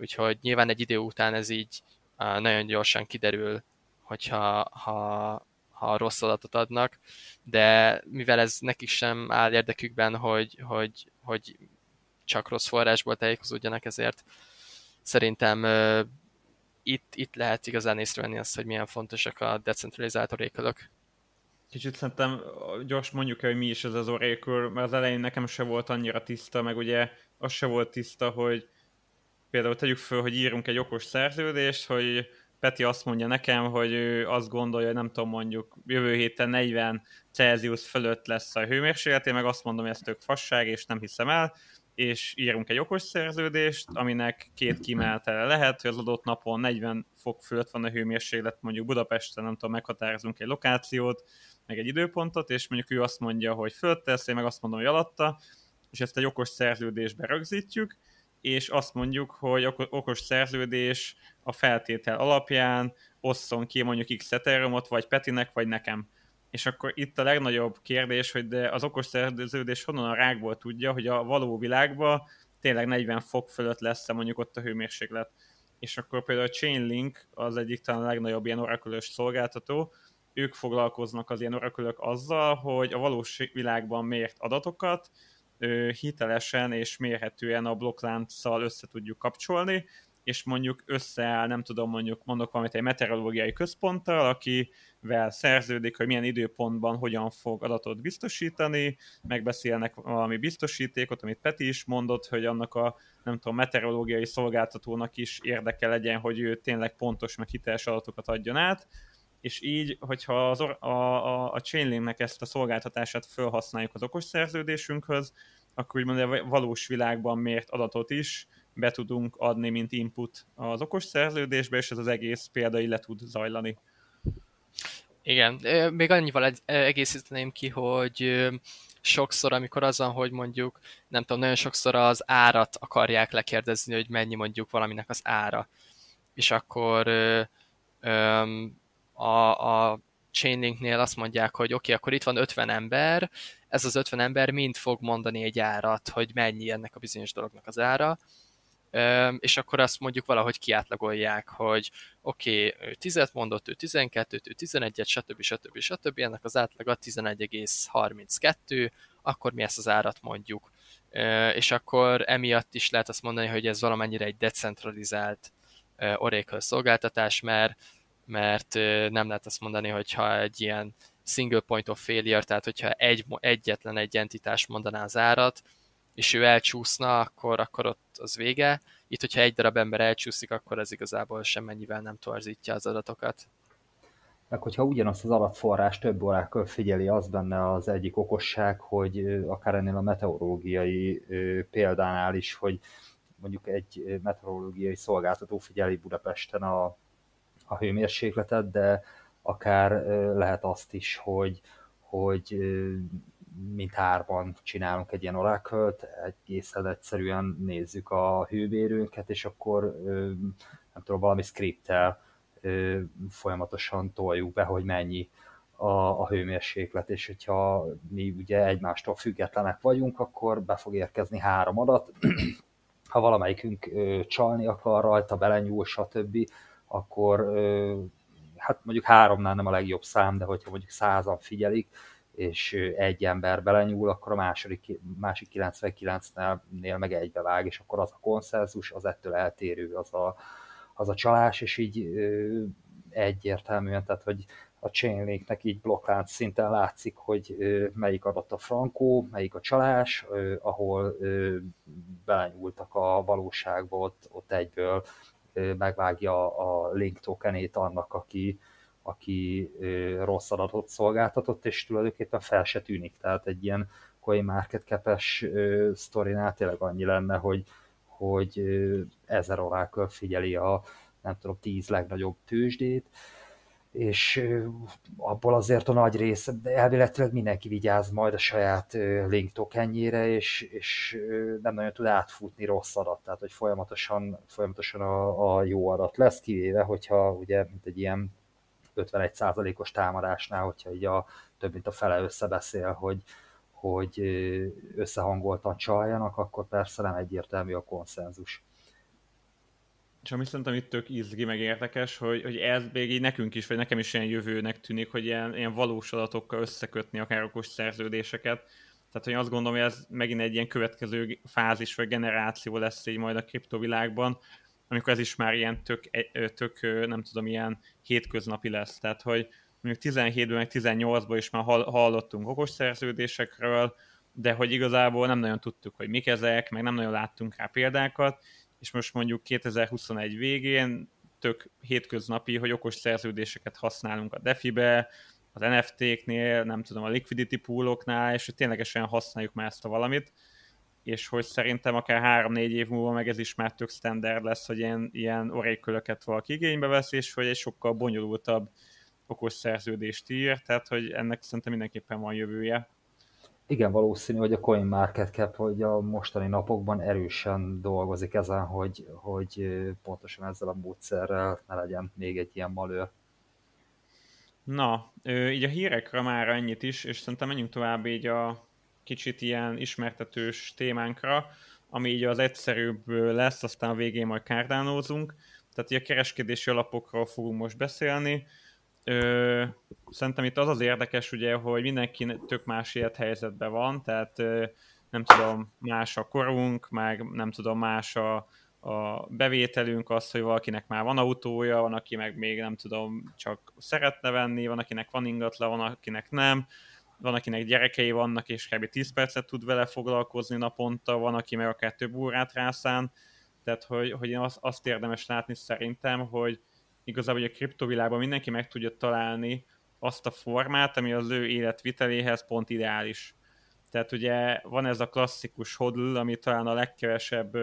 Úgyhogy nyilván egy idő után ez így uh, nagyon gyorsan kiderül, hogyha ha, ha rossz adatot adnak, de mivel ez nekik sem áll érdekükben, hogy, hogy, hogy csak rossz forrásból tájékozódjanak, ezért szerintem itt, itt lehet igazán észrevenni azt, hogy milyen fontosak a decentralizált orékölök. Kicsit szerintem gyors mondjuk el, hogy mi is ez az Oracle, mert az elején nekem se volt annyira tiszta, meg ugye az se volt tiszta, hogy például tegyük föl, hogy írunk egy okos szerződést, hogy Peti azt mondja nekem, hogy ő azt gondolja, hogy nem tudom, mondjuk jövő héten 40 Celsius fölött lesz a hőmérséklet, én meg azt mondom, hogy ez tök fasság, és nem hiszem el, és írunk egy okos szerződést, aminek két kimenetele lehet, hogy az adott napon 40 fok fölött van a hőmérséklet, mondjuk Budapesten, nem tudom, meghatározunk egy lokációt, meg egy időpontot, és mondjuk ő azt mondja, hogy fölött én meg azt mondom, hogy alatta, és ezt egy okos szerződésbe rögzítjük, és azt mondjuk, hogy okos szerződés a feltétel alapján osszon ki mondjuk X Ethereumot, vagy Petinek, vagy nekem. És akkor itt a legnagyobb kérdés, hogy de az okos szerződés honnan a rákból tudja, hogy a való világban tényleg 40 fok fölött lesz mondjuk ott a hőmérséklet. És akkor például a Chainlink az egyik talán a legnagyobb ilyen orakulös szolgáltató, ők foglalkoznak az ilyen orakulök azzal, hogy a valós világban mért adatokat hitelesen és mérhetően a blokklánccal össze tudjuk kapcsolni, és mondjuk összeáll, nem tudom, mondjuk mondok valamit egy meteorológiai központtal, akivel szerződik, hogy milyen időpontban hogyan fog adatot biztosítani, megbeszélnek valami biztosítékot, amit Peti is mondott, hogy annak a nem tudom, meteorológiai szolgáltatónak is érdeke legyen, hogy ő tényleg pontos, meg hiteles adatokat adjon át, és így, hogyha az, a, a, a Chainlinknek ezt a szolgáltatását felhasználjuk az okos szerződésünkhöz, akkor úgymond a valós világban mért adatot is be tudunk adni, mint input az okos szerződésbe, és ez az egész példai le tud zajlani. Igen, még annyival egészíteném ki, hogy sokszor, amikor azon, hogy mondjuk, nem tudom, nagyon sokszor az árat akarják lekérdezni, hogy mennyi mondjuk valaminek az ára. És akkor a, a Chainlinknél azt mondják, hogy oké, okay, akkor itt van 50 ember, ez az 50 ember mind fog mondani egy árat, hogy mennyi ennek a bizonyos dolognak az ára, és akkor azt mondjuk valahogy kiátlagolják, hogy oké, okay, ő 10 mondott, ő 12 ő 11-et, stb. stb. stb. Ennek az átlaga 11,32, akkor mi ezt az árat mondjuk. És akkor emiatt is lehet azt mondani, hogy ez valamennyire egy decentralizált Oracle szolgáltatás, mert, mert nem lehet azt mondani, hogyha egy ilyen single point of failure, tehát hogyha egy, egyetlen egy entitás mondaná az árat, és ő elcsúszna, akkor, akkor ott az vége. Itt, hogyha egy darab ember elcsúszik, akkor ez igazából semmennyivel nem torzítja az adatokat. Meg hogyha ugyanazt az adatforrás több órákkal figyeli, az benne az egyik okosság, hogy akár ennél a meteorológiai példánál is, hogy mondjuk egy meteorológiai szolgáltató figyeli Budapesten a, a hőmérsékletet, de akár lehet azt is, hogy, hogy mint hárban csinálunk egy ilyen orákölt, egészen egyszerűen nézzük a hővérünket, és akkor nem tudom, valami scripttel folyamatosan toljuk be, hogy mennyi a, a hőmérséklet, és hogyha mi ugye egymástól függetlenek vagyunk, akkor be fog érkezni három adat, (clears throat) ha valamelyikünk csalni akar rajta, belenyúl, stb., akkor hát mondjuk háromnál nem a legjobb szám, de hogyha mondjuk százan figyelik, és egy ember belenyúl, akkor a második, másik 99-nél meg egybevág, és akkor az a konszenzus, az ettől eltérő, az a, az a csalás, és így egyértelműen, tehát hogy a Chainlinknek így blokklánc szinten látszik, hogy melyik adott a frankó, melyik a csalás, ahol belenyúltak a valóságba, ott, ott egyből megvágja a link tokenét annak, aki, aki rossz adatot szolgáltatott, és tulajdonképpen fel se tűnik. Tehát egy ilyen coin market cap-es sztorinál tényleg annyi lenne, hogy, hogy ezer orákkal figyeli a nem tudom, tíz legnagyobb tőzsdét, és abból azért a nagy része, de elvéletileg mindenki vigyáz majd a saját link tokenjére, és, és nem nagyon tud átfutni rossz adat, tehát hogy folyamatosan, folyamatosan a, a jó adat lesz, kivéve, hogyha ugye, mint egy ilyen 51%-os támadásnál, hogyha így a több mint a fele összebeszél, hogy, hogy összehangoltan csaljanak, akkor persze nem egyértelmű a konszenzus. És ami szerintem itt tök izgi, meg érdekes, hogy, hogy ez még így nekünk is, vagy nekem is ilyen jövőnek tűnik, hogy ilyen, ilyen valós adatokkal összekötni akár okos szerződéseket. Tehát, hogy azt gondolom, hogy ez megint egy ilyen következő fázis, vagy generáció lesz így majd a kriptovilágban, amikor ez is már ilyen tök, e, tök nem tudom, ilyen hétköznapi lesz. Tehát, hogy mondjuk 17-ben, meg 18-ban is már hallottunk okos szerződésekről, de hogy igazából nem nagyon tudtuk, hogy mik ezek, meg nem nagyon láttunk rá példákat, és most mondjuk 2021 végén tök hétköznapi, hogy okos szerződéseket használunk a DeFi-be, az NFT-knél, nem tudom, a liquidity pooloknál, és hogy ténylegesen használjuk már ezt a valamit, és hogy szerintem akár 3-4 év múlva meg ez is már tök standard lesz, hogy ilyen, ilyen orékölöket valaki igénybe vesz, és hogy egy sokkal bonyolultabb okos szerződést ír, tehát hogy ennek szerintem mindenképpen van jövője igen, valószínű, hogy a CoinMarketCap hogy a mostani napokban erősen dolgozik ezen, hogy, hogy pontosan ezzel a módszerrel ne legyen még egy ilyen malőr. Na, így a hírekre már ennyit is, és szerintem menjünk tovább így a kicsit ilyen ismertetős témánkra, ami így az egyszerűbb lesz, aztán a végén majd kárdánózunk. Tehát így a kereskedési alapokról fogunk most beszélni, Ö, szerintem itt az az érdekes, ugye, hogy mindenki tök más élethelyzetben van, tehát ö, nem tudom, más a korunk, meg nem tudom, más a, a bevételünk, az, hogy valakinek már van autója, van, aki meg még nem tudom, csak szeretne venni, van, akinek van ingatlan, van, akinek nem, van, akinek gyerekei vannak, és kb. 10 percet tud vele foglalkozni naponta, van, aki meg akár több órát rászán, tehát hogy, hogy én azt, azt érdemes látni szerintem, hogy, igazából a kriptovilágban mindenki meg tudja találni azt a formát, ami az ő életviteléhez pont ideális. Tehát ugye van ez a klasszikus hodl, ami talán a legkevesebb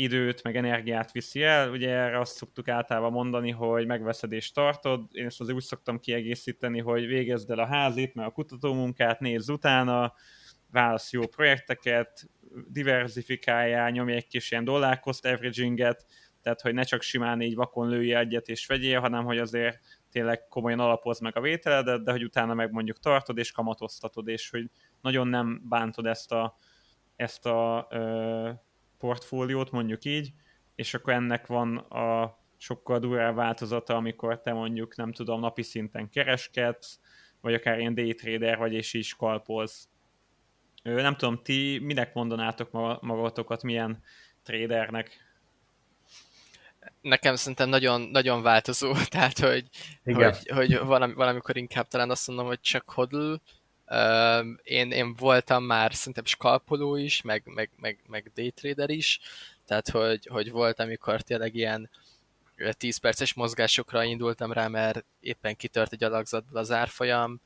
időt, meg energiát viszi el. Ugye erre azt szoktuk általában mondani, hogy megveszed és tartod. Én ezt azért úgy szoktam kiegészíteni, hogy végezd el a házit, meg a kutatómunkát, nézz utána, válasz jó projekteket, diversifikáljál, nyomj egy kis ilyen dollar cost averaginget, tehát hogy ne csak simán így vakon lője egyet és vegyél, hanem hogy azért tényleg komolyan alapoz meg a vételedet, de hogy utána meg mondjuk tartod és kamatoztatod, és hogy nagyon nem bántod ezt a, ezt a ö, portfóliót, mondjuk így, és akkor ennek van a sokkal durvább változata, amikor te mondjuk, nem tudom, napi szinten kereskedsz, vagy akár ilyen daytrader vagy, és is kalpolsz. Nem tudom, ti minek mondanátok magatokat, milyen tradernek? nekem szerintem nagyon, nagyon változó, (laughs) tehát hogy, Igen. hogy, hogy valami, valamikor inkább talán azt mondom, hogy csak hodl. Én, én voltam már szerintem skalpoló is, meg, meg, meg, meg daytrader is, tehát hogy, hogy volt, amikor tényleg ilyen 10 perces mozgásokra indultam rá, mert éppen kitört egy alakzatból az árfolyam,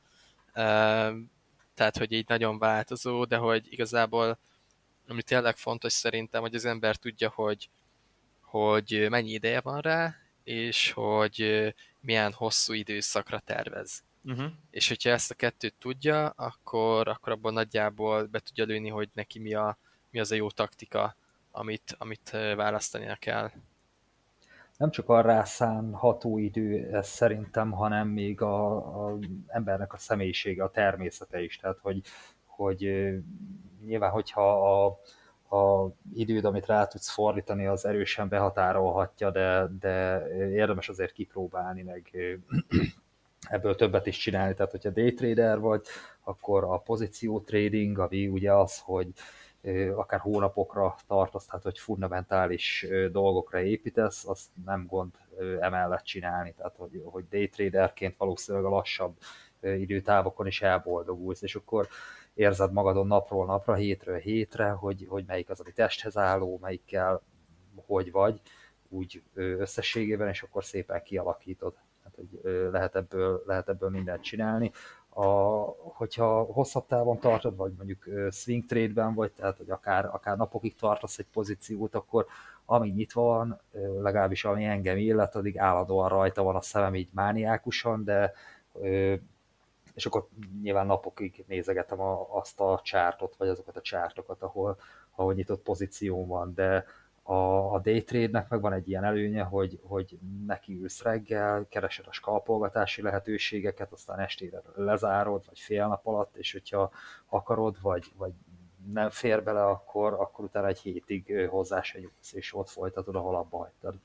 tehát hogy így nagyon változó, de hogy igazából ami tényleg fontos szerintem, hogy az ember tudja, hogy, hogy mennyi ideje van rá, és hogy milyen hosszú időszakra tervez. Uh-huh. És hogyha ezt a kettőt tudja, akkor, akkor abban nagyjából be tudja lőni, hogy neki mi, a, mi az a jó taktika, amit, amit választania kell. Nem csak a rászánható idő ez szerintem, hanem még a, a embernek a személyisége, a természete is. Tehát, hogy, hogy nyilván, hogyha a, a időd, amit rá tudsz fordítani, az erősen behatárolhatja, de, de érdemes azért kipróbálni, meg ebből többet is csinálni. Tehát, hogyha day trader vagy, akkor a pozíció trading, ami ugye az, hogy akár hónapokra tartasz, tehát hogy fundamentális dolgokra építesz, azt nem gond emellett csinálni, tehát hogy, hogy day traderként valószínűleg a lassabb időtávokon is elboldogulsz, és akkor érzed magadon napról napra, hétről hétre, hogy, hogy melyik az, ami testhez álló, melyikkel hogy vagy, úgy összességében, és akkor szépen kialakítod. Hogy lehet ebből, lehet ebből mindent csinálni. A, hogyha hosszabb távon tartod, vagy mondjuk swing trade-ben vagy, tehát hogy akár, akár napokig tartasz egy pozíciót, akkor ami nyitva van, legalábbis ami engem illet, addig állandóan rajta van a szemem így mániákusan, de és akkor nyilván napokig nézegetem a, azt a csártot, vagy azokat a csártokat, ahol, ahol nyitott pozíció van, de a, a day trade-nek meg van egy ilyen előnye, hogy, hogy neki ülsz reggel, keresed a skalpolgatási lehetőségeket, aztán estére lezárod, vagy fél nap alatt, és hogyha akarod, vagy, vagy nem fér bele, akkor, akkor utána egy hétig hozzá se jutsz, és ott folytatod, ahol abba hagytad.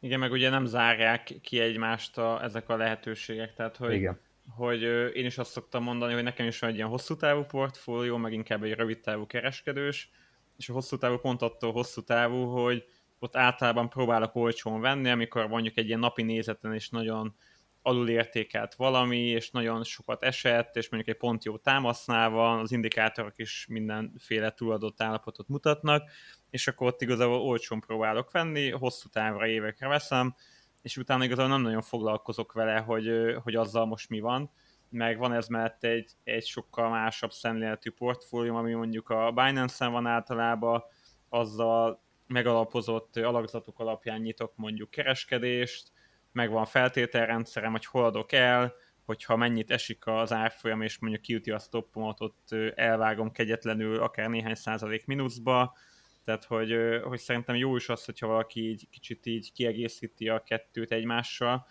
Igen, meg ugye nem zárják ki egymást a, ezek a lehetőségek, tehát hogy Igen hogy én is azt szoktam mondani, hogy nekem is van egy ilyen hosszú távú portfólió, meg inkább egy rövid távú kereskedős, és a hosszú távú pont attól hosszú távú, hogy ott általában próbálok olcsón venni, amikor mondjuk egy ilyen napi nézeten is nagyon alulértékelt valami, és nagyon sokat esett, és mondjuk egy pont jó támasznál az indikátorok is mindenféle túladott állapotot mutatnak, és akkor ott igazából olcsón próbálok venni, hosszú távra évekre veszem, és utána igazából nem nagyon foglalkozok vele, hogy, hogy azzal most mi van, meg van ez mellett egy, egy sokkal másabb szemléletű portfólium, ami mondjuk a Binance-en van általában, azzal megalapozott alakzatok alapján nyitok mondjuk kereskedést, meg van feltételrendszerem, hogy hol adok el, hogyha mennyit esik az árfolyam, és mondjuk kiüti a stoppomat, ott elvágom kegyetlenül akár néhány százalék mínuszba, tehát hogy, hogy szerintem jó is az, hogyha valaki így kicsit így kiegészíti a kettőt egymással,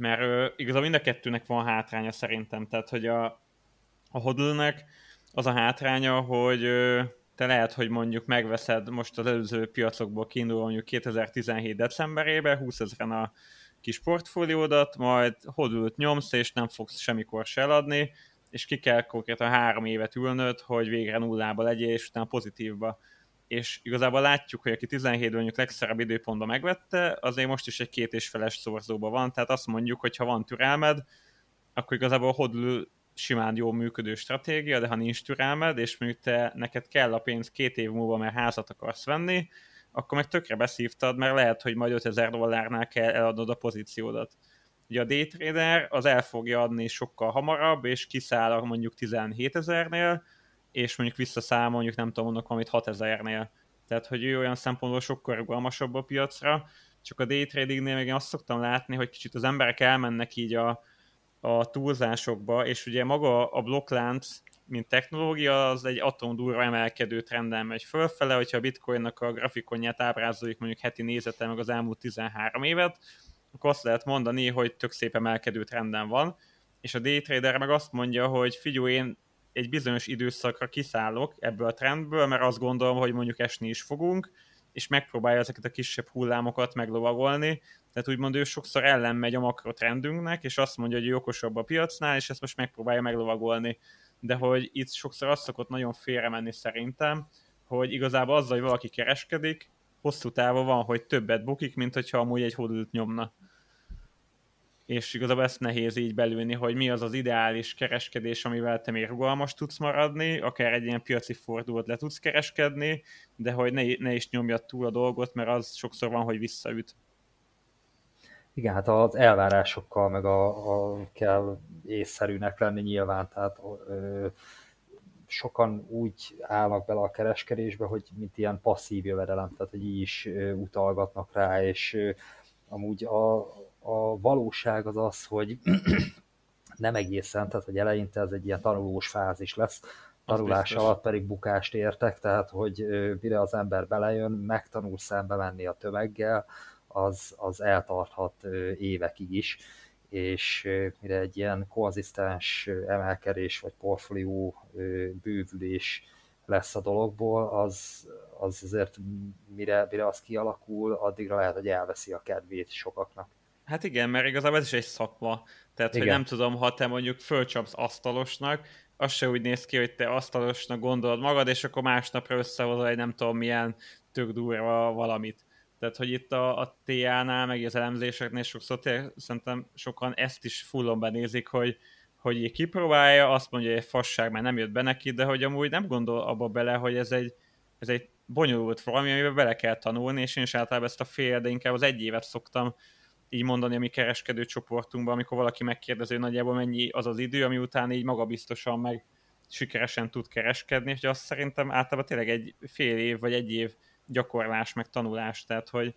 mert igazából mind a kettőnek van hátránya szerintem, tehát hogy a, a hodlnek az a hátránya, hogy te lehet, hogy mondjuk megveszed most az előző piacokból kiindulva mondjuk 2017 decemberében 20 ezeren a kis portfóliódat, majd hodult nyomsz, és nem fogsz semmikor se eladni, és ki kell konkrétan három évet ülnöd, hogy végre nullába legyél, és utána pozitívba és igazából látjuk, hogy aki 17 mondjuk legszerebb időpontban megvette, azért most is egy két és feles szorzóban van, tehát azt mondjuk, hogy ha van türelmed, akkor igazából hodl simán jó működő stratégia, de ha nincs türelmed, és mondjuk te, neked kell a pénz két év múlva, mert házat akarsz venni, akkor meg tökre beszívtad, mert lehet, hogy majd 5000 dollárnál kell eladnod a pozíciódat. Ugye a daytrader az el fogja adni sokkal hamarabb, és kiszáll mondjuk 17 ezernél, és mondjuk visszaszámol, mondjuk nem tudom, mondok valamit 6000-nél. Tehát, hogy ő olyan szempontból sokkal rugalmasabb a piacra, csak a day tradingnél még én azt szoktam látni, hogy kicsit az emberek elmennek így a, a túlzásokba, és ugye maga a blokklánc, mint technológia, az egy atomdurva emelkedő trenden megy fölfele, hogyha a bitcoinnak a grafikonját ábrázoljuk mondjuk heti nézetel meg az elmúlt 13 évet, akkor azt lehet mondani, hogy tök szép emelkedő trenden van, és a day trader meg azt mondja, hogy figyelj, én egy bizonyos időszakra kiszállok ebből a trendből, mert azt gondolom, hogy mondjuk esni is fogunk, és megpróbálja ezeket a kisebb hullámokat meglovagolni. Tehát úgymond ő sokszor ellen megy a makrotrendünknek, és azt mondja, hogy ő okosabb a piacnál, és ezt most megpróbálja meglovagolni. De hogy itt sokszor azt szokott nagyon félre menni szerintem, hogy igazából azzal, hogy valaki kereskedik, hosszú távon van, hogy többet bukik, mint hogyha amúgy egy hódult nyomna és igazából ezt nehéz így belülni, hogy mi az az ideális kereskedés, amivel te még rugalmas tudsz maradni, akár egy ilyen piaci fordulat le tudsz kereskedni, de hogy ne, ne is nyomja túl a dolgot, mert az sokszor van, hogy visszaüt. Igen, hát az elvárásokkal meg a, a kell észszerűnek lenni nyilván, tehát ö, sokan úgy állnak bele a kereskedésbe, hogy mint ilyen passzív jövedelem, tehát hogy így is utalgatnak rá, és ö, amúgy a, a valóság az az, hogy (clears throat) nem egészen, tehát hogy eleinte ez egy ilyen tanulós fázis lesz, tanulás alatt pedig bukást értek, tehát hogy mire az ember belejön, megtanul szembe menni a tömeggel, az, az eltarthat évekig is, és mire egy ilyen konzisztens emelkedés vagy portfólió bővülés lesz a dologból, az, az azért mire, mire az kialakul, addigra lehet, hogy elveszi a kedvét sokaknak. Hát igen, mert igazából ez is egy szakma. Tehát, igen. hogy nem tudom, ha te mondjuk fölcsapsz asztalosnak, az se úgy néz ki, hogy te asztalosnak gondolod magad, és akkor másnapra összehozol egy nem tudom milyen tök durva valamit. Tehát, hogy itt a, a TA-nál, meg az elemzéseknél sokszor tényleg, szerintem sokan ezt is fullon benézik, hogy, hogy így kipróbálja, azt mondja, hogy egy fasság már nem jött be neki, de hogy amúgy nem gondol abba bele, hogy ez egy, ez egy bonyolult valami, amiben bele kell tanulni, és én is általában ezt a fél, de inkább az egy évet szoktam így mondani a mi kereskedő csoportunkban, amikor valaki megkérdezi, hogy nagyjából mennyi az az idő, ami után így magabiztosan meg sikeresen tud kereskedni, és azt szerintem általában tényleg egy fél év vagy egy év gyakorlás, meg tanulás, tehát hogy,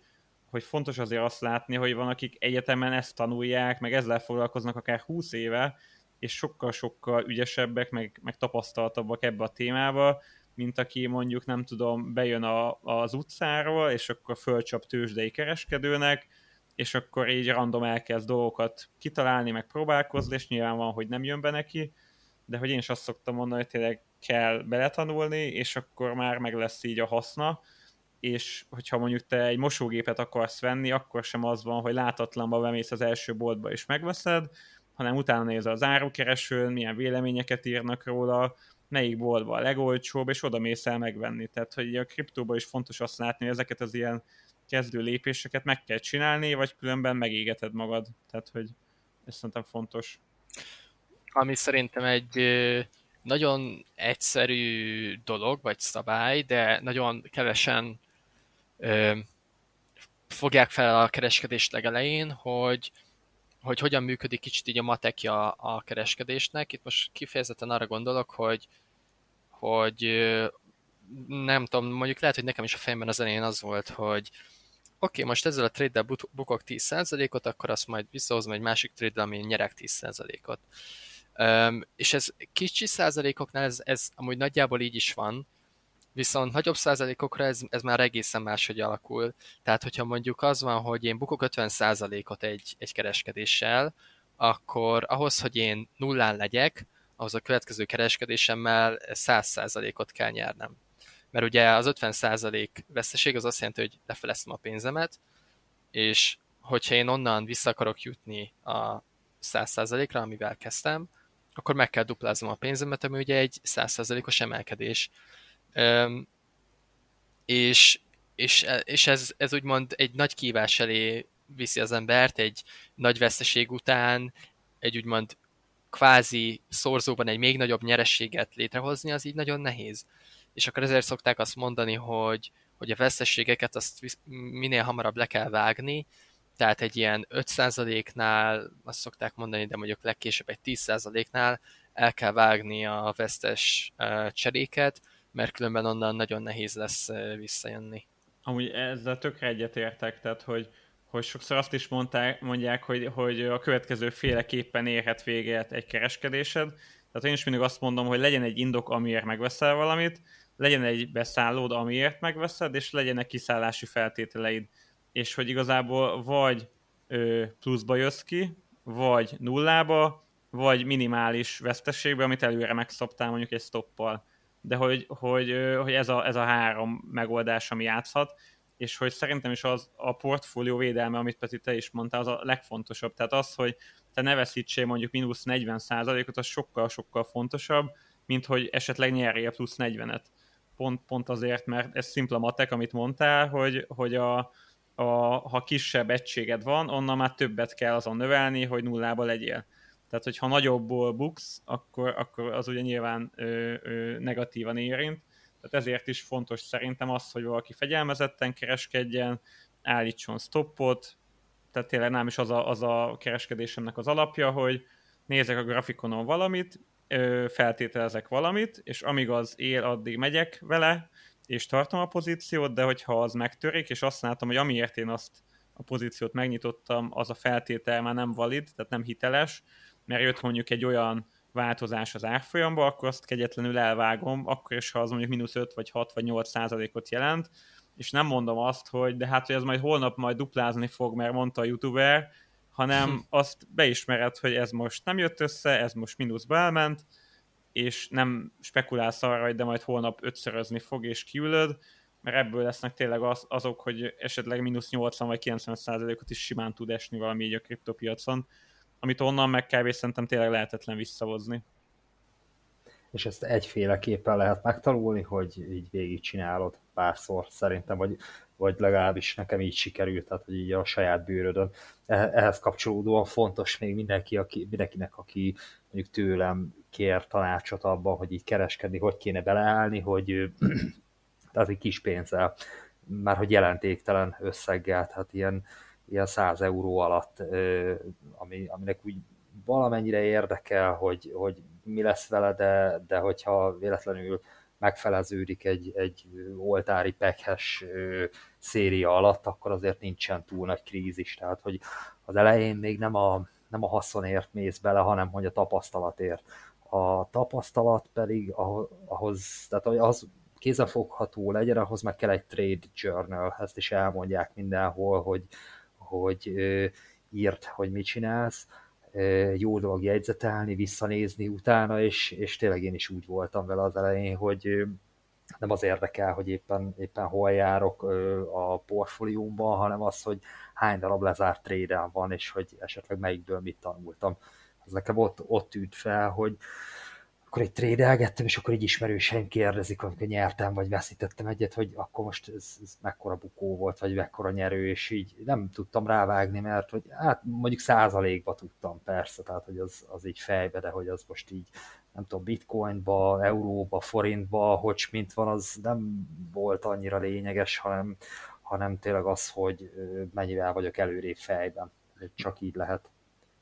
hogy fontos azért azt látni, hogy van, akik egyetemen ezt tanulják, meg ezzel foglalkoznak akár 20 éve, és sokkal-sokkal ügyesebbek, meg, meg tapasztaltabbak ebbe a témába, mint aki mondjuk nem tudom, bejön a, az utcáról, és akkor fölcsap tőzsdei kereskedőnek, és akkor így random elkezd dolgokat kitalálni, meg próbálkozni, és nyilván van, hogy nem jön be neki, de hogy én is azt szoktam mondani, hogy tényleg kell beletanulni, és akkor már meg lesz így a haszna, és hogyha mondjuk te egy mosógépet akarsz venni, akkor sem az van, hogy látatlanba bemész az első boltba és megveszed, hanem utána nézel az árukeresőn, milyen véleményeket írnak róla, melyik boltban a legolcsóbb, és oda mész el megvenni. Tehát, hogy a kriptóban is fontos azt látni, hogy ezeket az ilyen kezdő lépéseket meg kell csinálni, vagy különben megégeted magad. Tehát, hogy ez szerintem fontos. Ami szerintem egy nagyon egyszerű dolog, vagy szabály, de nagyon kevesen ö, fogják fel a kereskedést legelején, hogy, hogy hogyan működik kicsit így a matekja a kereskedésnek. Itt most kifejezetten arra gondolok, hogy, hogy nem tudom, mondjuk lehet, hogy nekem is a fejemben az elején az volt, hogy oké, most ezzel a trade-del bukok 10%-ot, akkor azt majd visszahozom egy másik trade-del, amin nyerek 10%-ot. Um, és ez kicsi százalékoknál ez, ez amúgy nagyjából így is van, viszont nagyobb százalékokra ez, ez már egészen máshogy alakul. Tehát, hogyha mondjuk az van, hogy én bukok 50 százalékot egy, egy kereskedéssel, akkor ahhoz, hogy én nullán legyek, ahhoz a következő kereskedésemmel 100 százalékot kell nyernem. Mert ugye az 50 százalék veszteség az azt jelenti, hogy lefeleztem a pénzemet, és hogyha én onnan vissza akarok jutni a 100 százalékra, amivel kezdtem, akkor meg kell dupláznom a pénzemet, ami ugye egy 100 százalékos emelkedés. Üm, és, és, és ez, ez úgymond egy nagy kívás elé viszi az embert, egy nagy veszteség után, egy úgymond kvázi szorzóban egy még nagyobb nyerességet létrehozni, az így nagyon nehéz. És akkor ezért szokták azt mondani, hogy, hogy a veszteségeket azt minél hamarabb le kell vágni, tehát egy ilyen 5%-nál azt szokták mondani, de mondjuk legkésőbb egy 10%-nál el kell vágni a vesztes cseréket, mert különben onnan nagyon nehéz lesz visszajönni. Amúgy ezzel tökre egyetértek, tehát hogy, hogy sokszor azt is mondták, mondják, hogy, hogy a következő féleképpen érhet véget egy kereskedésed. Tehát én is mindig azt mondom, hogy legyen egy indok, amiért megveszel valamit, legyen egy beszállód, amiért megveszed, és legyenek kiszállási feltételeid és hogy igazából vagy ö, pluszba jössz ki, vagy nullába, vagy minimális veszteségbe, amit előre megszoptál mondjuk egy stoppal. De hogy, hogy, hogy ez, a, ez a három megoldás, ami játszhat, és hogy szerintem is az a portfólió védelme, amit Peti te is mondtál, az a legfontosabb. Tehát az, hogy te ne veszítsél mondjuk mínusz 40%-ot, az sokkal-sokkal fontosabb, mint hogy esetleg nyerjél plusz 40-et. Pont, pont azért, mert ez szimpla matek, amit mondtál, hogy, hogy a, a, ha kisebb egységed van, onnan már többet kell azon növelni, hogy nullába legyél. Tehát, hogyha nagyobbból buksz, akkor, akkor az ugye nyilván ö, ö, negatívan érint. Tehát ezért is fontos szerintem az, hogy valaki fegyelmezetten kereskedjen, állítson stoppot, tehát tényleg nem is az a, az a kereskedésemnek az alapja, hogy nézek a grafikonon valamit, feltételezek valamit, és amíg az él, addig megyek vele, és tartom a pozíciót, de hogyha az megtörik, és azt látom, hogy amiért én azt a pozíciót megnyitottam, az a feltétel már nem valid, tehát nem hiteles, mert jött mondjuk egy olyan változás az árfolyamba, akkor azt kegyetlenül elvágom, akkor is, ha az mondjuk mínusz 5 vagy 6 vagy 8 százalékot jelent, és nem mondom azt, hogy de hát, hogy ez majd holnap majd duplázni fog, mert mondta a youtuber, hanem (laughs) azt beismered, hogy ez most nem jött össze, ez most mínuszba elment, és nem spekulálsz arra, hogy de majd holnap ötszörözni fog, és kiülöd, mert ebből lesznek tényleg az, azok, hogy esetleg mínusz 80 vagy 90 százalékot is simán tud esni valami így a kriptopiacon, amit onnan meg kb. szerintem tényleg lehetetlen visszahozni. És ezt egyféleképpen lehet megtanulni, hogy így végigcsinálod párszor szerintem, vagy, vagy legalábbis nekem így sikerült, tehát hogy így a saját bőrödön. Eh, ehhez kapcsolódóan fontos még mindenki, aki, mindenkinek, aki mondjuk tőlem kér tanácsot abban, hogy így kereskedni, hogy kéne beleállni, hogy (clears throat) tehát egy kis pénzzel, már hogy jelentéktelen összeggel, tehát ilyen, ilyen 100 euró alatt, ami, aminek úgy valamennyire érdekel, hogy, hogy mi lesz vele, de, de hogyha véletlenül megfeleződik egy, egy oltári pekhes széria alatt, akkor azért nincsen túl nagy krízis. Tehát, hogy az elején még nem a, nem a haszonért mész bele, hanem hogy a tapasztalatért. A tapasztalat pedig ahhoz, tehát az kézefogható legyen, ahhoz meg kell egy trade journal, ezt is elmondják mindenhol, hogy, hogy írt, hogy mit csinálsz, jó dolog jegyzetelni, visszanézni utána, és, és tényleg én is úgy voltam vele az elején, hogy nem az érdekel, hogy éppen, éppen hol járok a portfóliómban, hanem az, hogy hány darab lezárt trade van, és hogy esetleg melyikből mit tanultam. Ez nekem ott, ott tűnt fel, hogy, akkor egy trédelgettem, és akkor egy ismerőseim kérdezik, amikor nyertem, vagy veszítettem egyet, hogy akkor most ez, ez mekkora bukó volt, vagy mekkora nyerő, és így nem tudtam rávágni, mert hogy hát mondjuk százalékba tudtam persze, tehát hogy az, az így fejbe, de hogy az most így nem tudom, bitcoinba, euróba, forintba, hogy mint van, az nem volt annyira lényeges, hanem, hanem tényleg az, hogy mennyivel vagyok előrébb fejben. Csak így lehet.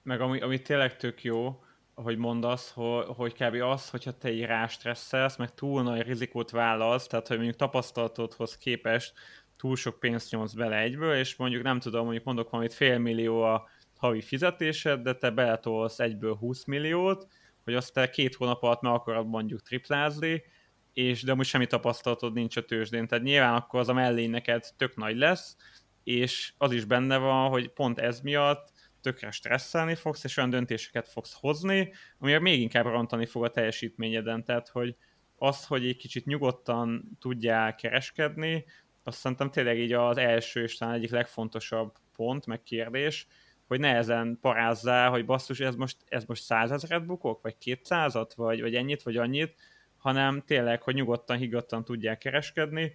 Meg ami, ami tényleg tök jó, hogy mondasz, hogy, hogy kb. az, hogyha te így rástresszelsz, meg túl nagy rizikót vállalsz, tehát hogy mondjuk tapasztalatodhoz képest túl sok pénzt nyomsz bele egyből, és mondjuk nem tudom, mondjuk mondok valamit fél millió a havi fizetésed, de te beletolsz egyből 20 milliót, hogy azt te két hónap alatt meg akarod mondjuk triplázni, és de most semmi tapasztalatod nincs a tőzsdén, tehát nyilván akkor az a mellény neked tök nagy lesz, és az is benne van, hogy pont ez miatt tökre stresszelni fogsz, és olyan döntéseket fogsz hozni, ami még inkább rontani fog a teljesítményeden. Tehát, hogy az, hogy egy kicsit nyugodtan tudjál kereskedni, azt szerintem tényleg így az első és talán egyik legfontosabb pont, meg kérdés, hogy nehezen parázzál, hogy basszus, ez most, ez most százezret bukok, vagy kétszázat, vagy, vagy ennyit, vagy annyit, hanem tényleg, hogy nyugodtan, higgadtan tudják kereskedni,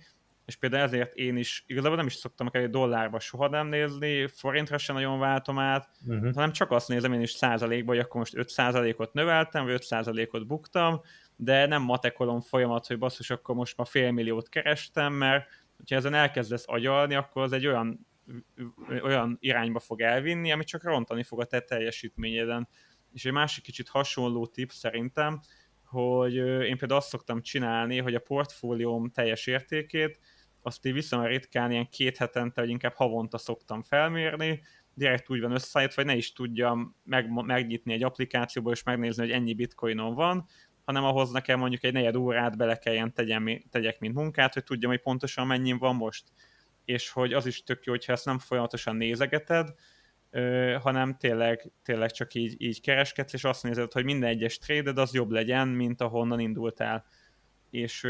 és például ezért én is, igazából nem is szoktam akár dollárba soha nem nézni, forintra sem nagyon váltom át, uh-huh. hanem csak azt nézem én is százalékban, hogy akkor most 5 százalékot növeltem, vagy 5 százalékot buktam, de nem matekolom folyamat, hogy basszus, akkor most már fél milliót kerestem, mert ha ezen elkezdesz agyalni, akkor az egy olyan, olyan irányba fog elvinni, ami csak rontani fog a te teljesítményeden. És egy másik kicsit hasonló tip szerintem, hogy én például azt szoktam csinálni, hogy a portfólióm teljes értékét azt így viszonylag ritkán ilyen két hetente, vagy inkább havonta szoktam felmérni, direkt úgy van összeállítva, hogy ne is tudjam meg, megnyitni egy applikációból és megnézni, hogy ennyi bitcoinon van, hanem ahhoz nekem mondjuk egy negyed órát bele kelljen tegyem, tegyek, mint munkát, hogy tudjam, hogy pontosan mennyi van most. És hogy az is tök jó, hogyha ezt nem folyamatosan nézegeted, hanem tényleg, tényleg csak így, így kereskedsz, és azt nézed, hogy minden egyes tréded az jobb legyen, mint ahonnan indultál. És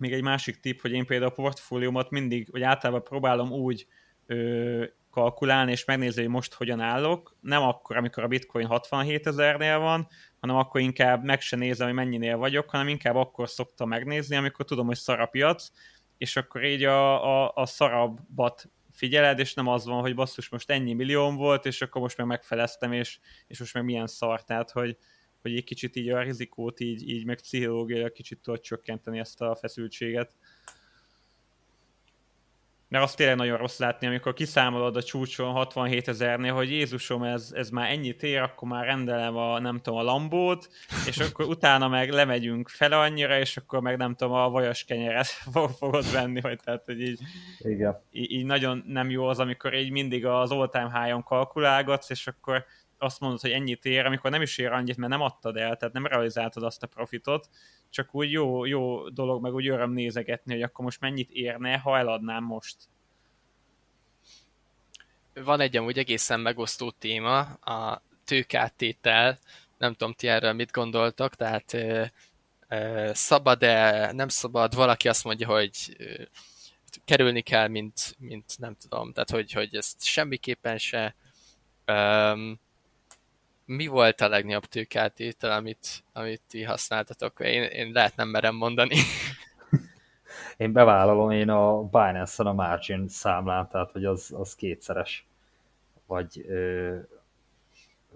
még egy másik tipp, hogy én például a portfóliómat mindig, vagy általában próbálom úgy ö, kalkulálni, és megnézni, hogy most hogyan állok. Nem akkor, amikor a bitcoin 67 ezernél van, hanem akkor inkább meg se nézem, hogy mennyinél vagyok, hanem inkább akkor szoktam megnézni, amikor tudom, hogy szar a piac, és akkor így a, a, a szarabbat figyeled, és nem az van, hogy basszus, most ennyi millióm volt, és akkor most meg megfeleztem, és, és most meg milyen szar, tehát hogy, hogy egy kicsit így a rizikót így, így meg pszichológiai kicsit tudod csökkenteni ezt a feszültséget. Mert azt tényleg nagyon rossz látni, amikor kiszámolod a csúcson 67 ezernél, hogy Jézusom, ez, ez már ennyit ér, akkor már rendelem a, nem tudom, a lambót, és akkor (laughs) utána meg lemegyünk fel annyira, és akkor meg nem tudom, a vajas kenyeret (laughs) fogod venni, vagy tehát, hogy így, Igen. így, így nagyon nem jó az, amikor így mindig az all-time high-on kalkulálgatsz, és akkor azt mondod, hogy ennyit ér, amikor nem is ér annyit, mert nem adtad el, tehát nem realizáltad azt a profitot, csak úgy jó, jó dolog, meg úgy öröm nézegetni, hogy akkor most mennyit érne, ha eladnám most. Van egy amúgy egészen megosztó téma, a tőkáttétel, nem tudom ti erről mit gondoltak, tehát szabad-e, nem szabad, valaki azt mondja, hogy kerülni kell, mint, mint nem tudom, tehát hogy, hogy ezt semmiképpen se. Um, mi volt a legnagyobb tőkátétel, amit, amit ti használtatok? Én, én lehet nem merem mondani. (laughs) Én bevállalom, én a Binance-on a margin számlám, tehát hogy az, az kétszeres, vagy ö,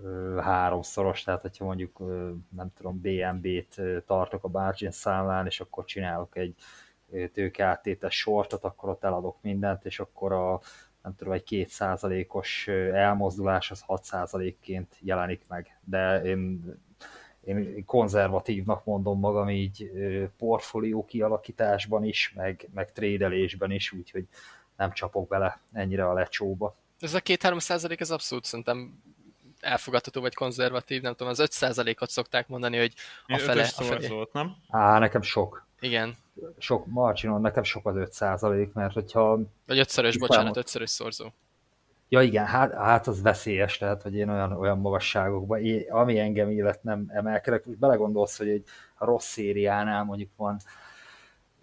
ö, háromszoros, tehát hogyha mondjuk ö, nem tudom, BNB-t tartok a margin számlán, és akkor csinálok egy tőkeáttétes sortot, akkor ott eladok mindent, és akkor a nem tudom, egy kétszázalékos elmozdulás az 6 százalékként jelenik meg. De én, én konzervatívnak mondom magam így portfólió kialakításban is, meg, meg trédelésben is, úgyhogy nem csapok bele ennyire a lecsóba. Ez a 2-3 százalék, ez abszolút szerintem elfogadható vagy konzervatív, nem tudom, az 5 százalékot szokták mondani, hogy a fele... A felé. nem? Á, nekem sok. Igen. Sok, Marcinon, nekem sok az 5 százalék, mert hogyha... Vagy ötszörös, bocsánat, ötszörös szorzó. Ja igen, hát, hát az veszélyes, tehát, hogy én olyan, olyan magasságokban, én, ami engem illet nem emelkedek, most belegondolsz, hogy egy rossz szériánál mondjuk van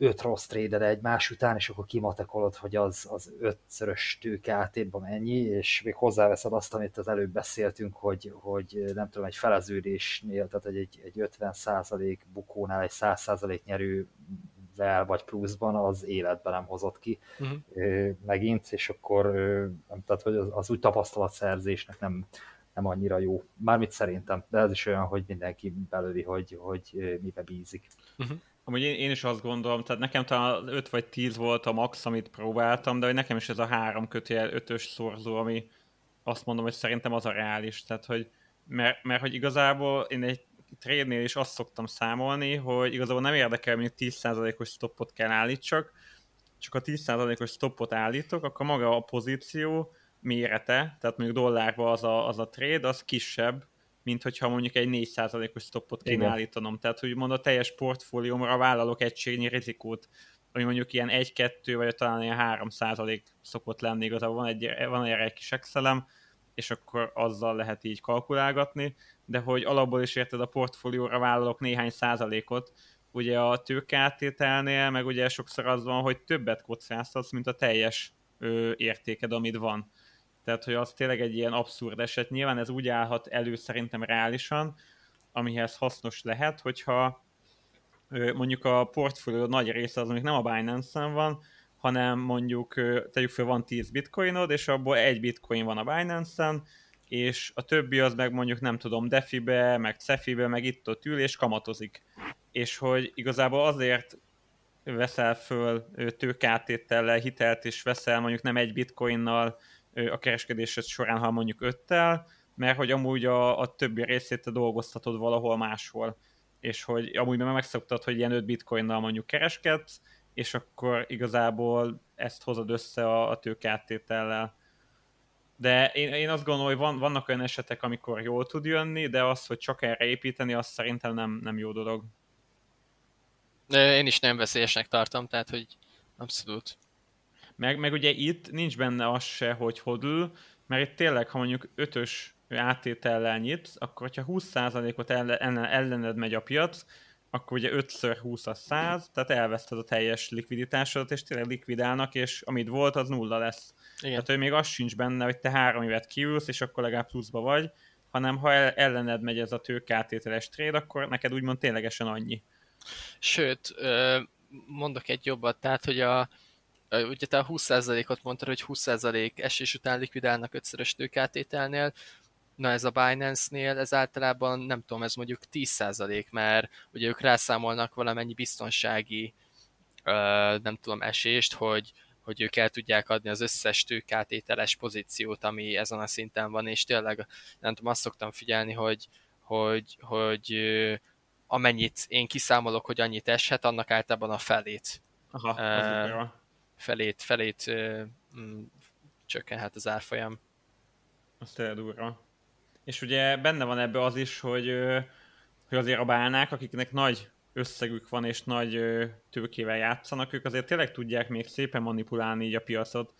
öt rossz trader egymás után, és akkor kimatekolod, hogy az, az ötszörös tőke átétban mennyi, és még hozzáveszed azt, amit az előbb beszéltünk, hogy, hogy nem tudom, egy feleződésnél, tehát egy, egy 50% bukónál egy 100% nyerővel vagy pluszban az életben nem hozott ki uh-huh. megint, és akkor tehát, hogy az, az úgy tapasztalatszerzésnek nem, nem annyira jó. Mármit szerintem, de ez is olyan, hogy mindenki belőli, hogy, hogy mibe bízik. Uh-huh. Amúgy én, én is azt gondolom, tehát nekem talán 5 vagy 10 volt a max, amit próbáltam, de hogy nekem is ez a három kötél ötös szorzó, ami azt mondom, hogy szerintem az a reális. Tehát, hogy mert, mert hogy igazából én egy trade is azt szoktam számolni, hogy igazából nem érdekel, hogy 10%-os stoppot kell állítsak, csak a 10%-os stoppot állítok, akkor maga a pozíció mérete, tehát mondjuk dollárban az a, az a trade, az kisebb, mint hogyha mondjuk egy 4%-os stoppot kéne Igen. állítanom. Tehát, hogy mond a teljes portfóliómra vállalok egységnyi rizikót, ami mondjuk ilyen 1-2 vagy talán ilyen 3% szokott lenni, igazából van, egy, van erre egy kis excelem, és akkor azzal lehet így kalkulálgatni, de hogy alapból is érted a portfólióra vállalok néhány százalékot, ugye a tőkeáttételnél, meg ugye sokszor az van, hogy többet kockáztatsz, mint a teljes ö, értéked, amit van. Tehát, hogy az tényleg egy ilyen abszurd eset. Nyilván ez úgy állhat elő szerintem reálisan, amihez hasznos lehet, hogyha mondjuk a portfólió nagy része az, amik nem a Binance-en van, hanem mondjuk tegyük fel van 10 bitcoinod, és abból egy bitcoin van a Binance-en, és a többi az meg mondjuk nem tudom, Defi-be, meg Cefi-be, meg itt-ott ül, és kamatozik. És hogy igazából azért veszel föl tőkátétellel hitelt, és veszel mondjuk nem egy bitcoinnal a kereskedésed során, ha mondjuk öttel, mert hogy amúgy a, a többi részét te dolgoztatod valahol máshol, és hogy amúgy meg megszoktad, hogy ilyen 5 bitcoinnal mondjuk kereskedsz, és akkor igazából ezt hozod össze a, a tőkeáttétellel. De én, én azt gondolom, hogy van, vannak olyan esetek, amikor jól tud jönni, de az, hogy csak erre építeni, az szerintem nem, nem jó dolog. Én is nem veszélyesnek tartom, tehát hogy abszolút. Meg, meg ugye itt nincs benne az se, hogy hodl, mert itt tényleg, ha mondjuk ötös áttétellel nyitsz, akkor ha 20%-ot ellen, ellened megy a piac, akkor ugye 5x20 a 100, tehát elveszted a teljes likviditásodat, és tényleg likvidálnak, és amit volt, az nulla lesz. Igen. Tehát, hogy még az sincs benne, hogy te három évet kiülsz, és akkor legalább pluszba vagy, hanem ha ellened megy ez a tőkátételes trade, akkor neked úgymond ténylegesen annyi. Sőt, mondok egy jobbat, tehát, hogy a, ugye te a 20%-ot mondtad, hogy 20% esés után likvidálnak ötszörös tőkátételnél, na ez a Binance-nél ez általában nem tudom, ez mondjuk 10%, mert ugye ők rászámolnak valamennyi biztonsági nem tudom, esést, hogy, hogy ők el tudják adni az összes tőkátételes pozíciót, ami ezen a szinten van, és tényleg nem tudom, azt szoktam figyelni, hogy, hogy, hogy amennyit én kiszámolok, hogy annyit eshet, annak általában a felét. Aha, uh, felét, felét mm, csökkenhet az árfolyam. Az tényleg durva. És ugye benne van ebbe az is, hogy, hogy azért a bálnák, akiknek nagy összegük van és nagy tőkével játszanak, ők azért tényleg tudják még szépen manipulálni így a piacot.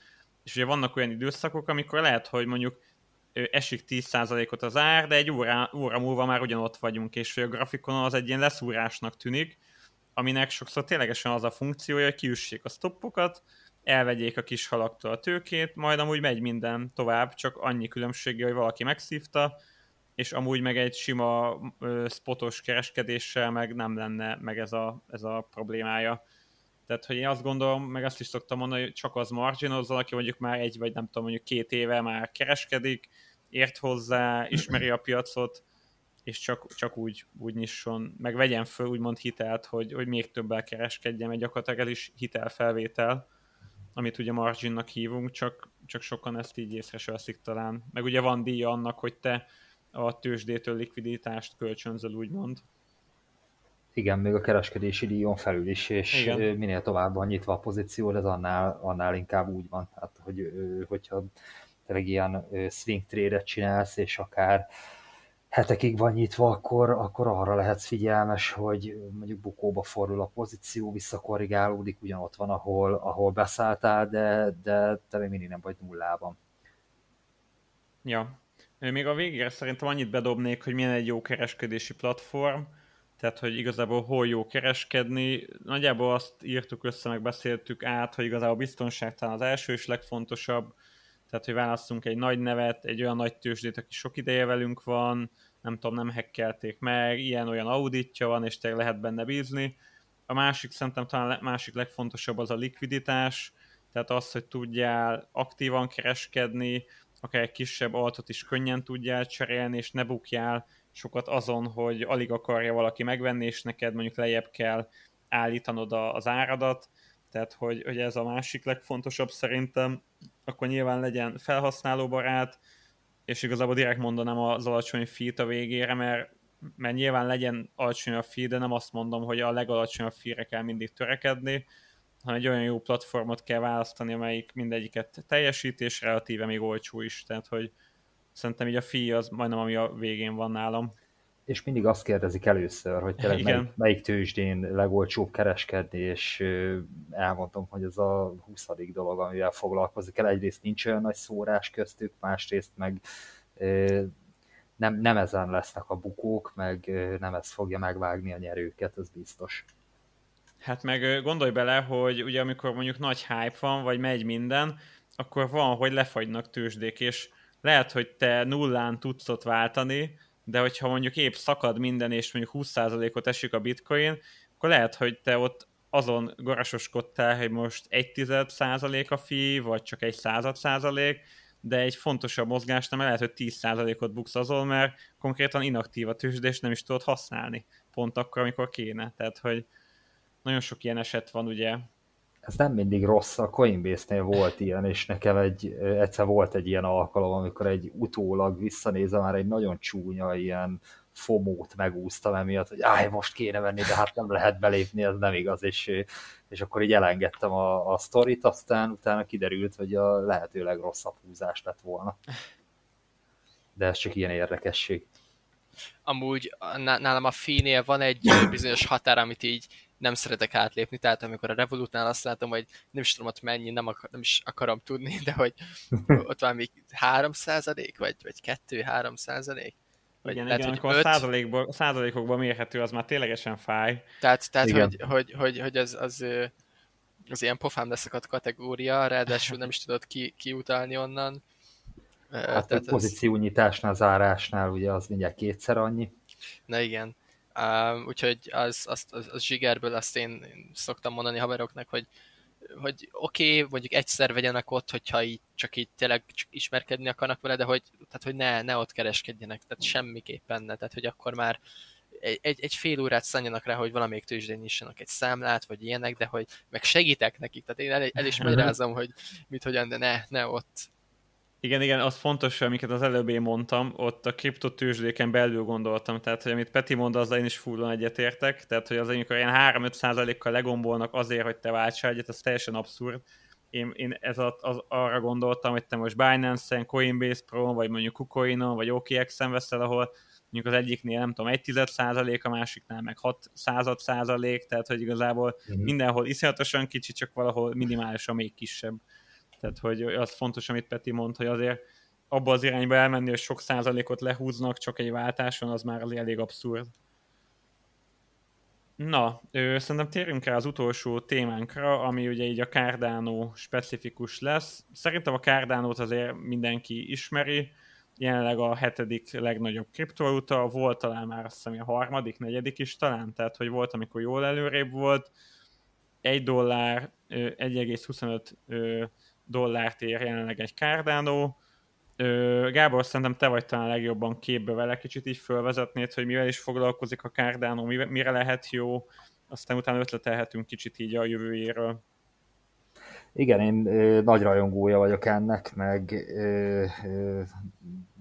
És ugye vannak olyan időszakok, amikor lehet, hogy mondjuk esik 10%-ot az ár, de egy óra, óra múlva már ugyanott vagyunk, és a grafikonon az egy ilyen leszúrásnak tűnik, aminek sokszor ténylegesen az a funkciója, hogy kiüssék a stoppokat, elvegyék a kis halaktól a tőkét, majd amúgy megy minden tovább, csak annyi különbsége, hogy valaki megszívta, és amúgy meg egy sima ö, spotos kereskedéssel meg nem lenne meg ez a, ez a problémája. Tehát, hogy én azt gondolom, meg azt is szoktam mondani, hogy csak az marginozzal, aki mondjuk már egy vagy nem tudom, mondjuk két éve már kereskedik, ért hozzá, ismeri a piacot, és csak, csak úgy, úgy nyisson, meg vegyen föl úgymond hitelt, hogy, hogy még többel kereskedjen, mert gyakorlatilag ez is hitelfelvétel, amit ugye marginnak hívunk, csak, csak sokan ezt így észre se veszik talán. Meg ugye van díja annak, hogy te a tőzsdétől likviditást kölcsönzöl, úgymond. Igen, még a kereskedési díjon felül is, és Igen. minél tovább van nyitva a pozíció, ez annál, annál inkább úgy van, hát, hogy, hogyha tényleg ilyen swing trade csinálsz, és akár hetekig van nyitva, akkor, akkor arra lehetsz figyelmes, hogy mondjuk bukóba fordul a pozíció, visszakorrigálódik, ugyanott van, ahol, ahol beszálltál, de, de te még mindig nem vagy nullában. Ja. Még a végére szerintem annyit bedobnék, hogy milyen egy jó kereskedési platform, tehát hogy igazából hol jó kereskedni. Nagyjából azt írtuk össze, meg beszéltük át, hogy igazából a biztonság talán az első és legfontosabb, tehát hogy választunk egy nagy nevet, egy olyan nagy tőzsdét, aki sok ideje velünk van, nem tudom, nem hekkelték meg, ilyen-olyan auditja van, és tényleg lehet benne bízni. A másik, szerintem talán másik legfontosabb az a likviditás, tehát az, hogy tudjál aktívan kereskedni, akár egy kisebb altot is könnyen tudjál cserélni, és ne bukjál sokat azon, hogy alig akarja valaki megvenni, és neked mondjuk lejjebb kell állítanod az áradat, tehát hogy, hogy ez a másik legfontosabb szerintem, akkor nyilván legyen felhasználóbarát, és igazából direkt mondanám az alacsony feed a végére, mert, mert nyilván legyen alacsony a feed, de nem azt mondom, hogy a legalacsonyabb feed kell mindig törekedni, hanem egy olyan jó platformot kell választani, amelyik mindegyiket teljesít, és relatíve még olcsó is, tehát hogy szerintem így a fee az majdnem ami a végén van nálam és mindig azt kérdezik először, hogy tényleg (laughs) melyik, melyik tőzsdén legolcsóbb kereskedni, és elmondom, hogy ez a 20. dolog, amivel foglalkozik el. Egyrészt nincs olyan nagy szórás köztük, másrészt meg nem, nem ezen lesznek a bukók, meg nem ez fogja megvágni a nyerőket, ez biztos. Hát meg gondolj bele, hogy ugye amikor mondjuk nagy hype van, vagy megy minden, akkor van, hogy lefagynak tőzsdék, és lehet, hogy te nullán tudsz ott váltani, de hogyha mondjuk épp szakad minden, és mondjuk 20%-ot esik a bitcoin, akkor lehet, hogy te ott azon garasoskodtál, hogy most egy tized százalék a fi, vagy csak egy század százalék, de egy fontosabb mozgás nem lehet, hogy 10%-ot buksz azon, mert konkrétan inaktív a tűzde, és nem is tudod használni. Pont akkor, amikor kéne. Tehát, hogy nagyon sok ilyen eset van, ugye, ez nem mindig rossz, a Coinbase-nél volt ilyen, és nekem egy, egyszer volt egy ilyen alkalom, amikor egy utólag visszanézve már egy nagyon csúnya ilyen fomót megúsztam emiatt, hogy áj, most kéne venni, de hát nem lehet belépni, ez nem igaz, és, és akkor így elengedtem a, a sztorit, aztán utána kiderült, hogy a lehető legrosszabb húzás lett volna. De ez csak ilyen érdekesség. Amúgy nálam a fínél van egy bizonyos határ, amit így nem szeretek átlépni, tehát amikor a Revolutnál azt látom, hogy nem is tudom ott mennyi, nem, akar, nem is akarom tudni, de hogy (laughs) ott van még 3 százalék, vagy, vagy 2-3 százalék. Vagy igen, lehet, igen, amikor öt... százalékból, százalékokban mérhető, az már ténylegesen fáj. Tehát, tehát hogy, hogy, hogy, hogy az, az, az ilyen pofám leszakadt kategória, ráadásul nem is tudod ki, kiutalni onnan. Hát tehát a pozíciónyitásnál, zárásnál ugye az mindjárt kétszer annyi. Na igen. Um, úgyhogy az, az, az, az zsigerből azt én, én szoktam mondani haveroknak, hogy hogy oké, okay, mondjuk egyszer vegyenek ott, hogyha így csak így tényleg csak ismerkedni akarnak vele, de hogy, tehát, hogy ne, ne ott kereskedjenek, tehát semmiképpen ne, tehát hogy akkor már egy, egy, egy fél órát szánjanak rá, hogy valamelyik tőzsdén nyissanak egy számlát, vagy ilyenek, de hogy meg segítek nekik, tehát én el, el is magyarázom, hogy mit hogyan, de ne, ne ott, igen, igen, az fontos, amiket az előbb én mondtam, ott a kriptotőzsdéken belül gondoltam, tehát hogy amit Peti mond, azzal én is fullon egyetértek, tehát hogy az amikor ilyen 3-5 kal legombolnak azért, hogy te váltsál egyet, az teljesen abszurd. Én, én ez a, az, arra gondoltam, hogy te most Binance-en, Coinbase Pro, vagy mondjuk KuCoinon, vagy OKX-en veszel, ahol mondjuk az egyiknél nem tudom, egy tized százalék, a másiknál meg 6 század százalék, tehát hogy igazából mm-hmm. mindenhol iszonyatosan kicsi, csak valahol minimálisan még kisebb. Tehát, hogy az fontos, amit Peti mond, hogy azért abba az irányba elmenni, hogy sok százalékot lehúznak csak egy váltáson, az már elég abszurd. Na, ö, szerintem térjünk rá az utolsó témánkra, ami ugye így a Cardano specifikus lesz. Szerintem a Cardano-t azért mindenki ismeri, jelenleg a hetedik legnagyobb kriptovaluta, volt talán már azt hiszem a harmadik, negyedik is talán, tehát hogy volt, amikor jól előrébb volt, egy dollár, 1,25 dollárt ér jelenleg egy Cardano, Gábor, szerintem te vagy talán legjobban képbe vele, kicsit így fölvezetnéd, hogy mivel is foglalkozik a Cardano, mire lehet jó, aztán utána ötletelhetünk kicsit így a jövőjéről. Igen, én ö, nagy rajongója vagyok ennek, meg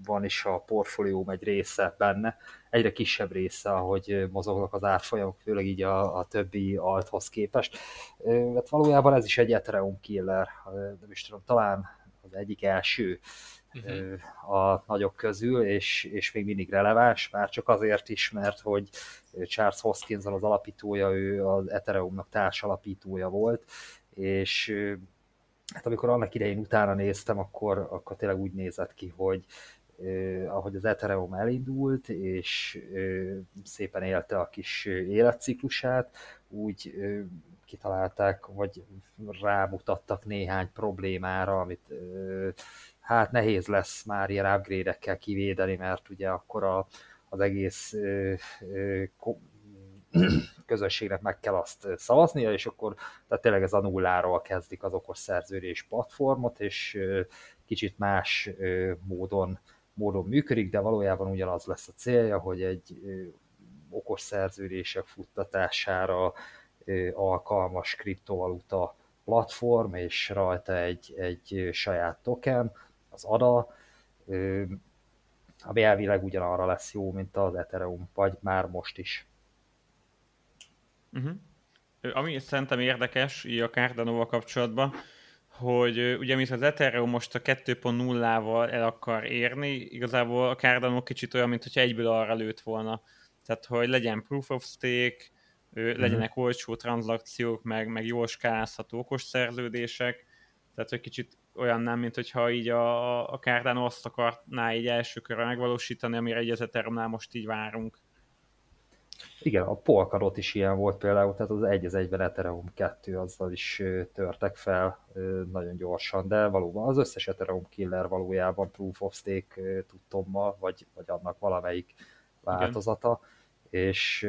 van is a portfólióm egy része benne, egyre kisebb része, ahogy mozognak az árfolyamok, főleg így a, a többi althoz képest. Hát valójában ez is egy Ethereum killer, nem is tudom, talán az egyik első uh-huh. a nagyok közül, és, és még mindig releváns, már csak azért is, mert hogy Charles Hoskinson az alapítója, ő az Ethereumnak társalapítója volt, és hát amikor annak idején utána néztem, akkor, akkor tényleg úgy nézett ki, hogy ahogy az Ethereum elindult, és szépen élte a kis életciklusát, úgy kitalálták, vagy rámutattak néhány problémára, amit hát nehéz lesz már ilyen upgrade-ekkel kivédeni, mert ugye akkor a, az egész közösségnek meg kell azt szavaznia, és akkor tehát tényleg ez a nulláról kezdik az okos szerződés platformot, és kicsit más módon, módon működik, de valójában ugyanaz lesz a célja, hogy egy okos szerződések futtatására alkalmas kriptovaluta platform, és rajta egy, egy saját token, az ADA, ami elvileg ugyanarra lesz jó, mint az Ethereum, vagy már most is. Uh-huh. Ami szerintem érdekes így a Cardano-val kapcsolatban, hogy ugye mint az Ethereum most a 2.0-val el akar érni, igazából a Cardano kicsit olyan, mintha egyből arra lőtt volna. Tehát, hogy legyen proof of stake, legyenek uh-huh. olcsó tranzakciók, meg, meg jól skálázható okos szerződések, tehát, hogy kicsit olyan nem, mint hogyha így a, a Cardano azt akarná így első körre megvalósítani, amire egy az Ethereumnál most így várunk. Igen, a Polkadot is ilyen volt például, tehát az egy az egyben Ethereum 2, azzal is törtek fel nagyon gyorsan, de valóban az összes Ethereum killer valójában Proof of Stake tudtommal, vagy, vagy annak valamelyik változata, Igen. és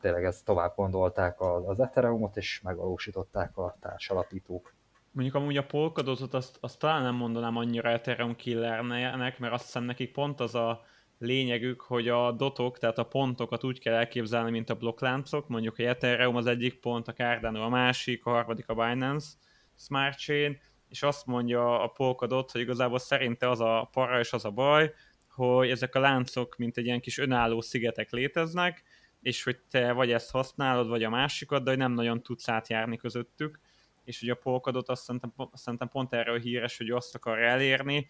tényleg ezt tovább gondolták az Ethereumot, és megvalósították a társalapítók. Mondjuk amúgy a Polkadotot azt, azt talán nem mondanám annyira Ethereum killernek, mert azt hiszem nekik pont az a lényegük, hogy a dotok, tehát a pontokat úgy kell elképzelni, mint a blokkláncok, mondjuk a Ethereum az egyik pont, a Cardano a másik, a harmadik a Binance Smart Chain, és azt mondja a Polkadot, hogy igazából szerinte az a para és az a baj, hogy ezek a láncok, mint egy ilyen kis önálló szigetek léteznek, és hogy te vagy ezt használod, vagy a másikat, de hogy nem nagyon tudsz átjárni közöttük, és ugye a Polkadot azt szerintem, szerintem pont erről híres, hogy azt akar elérni,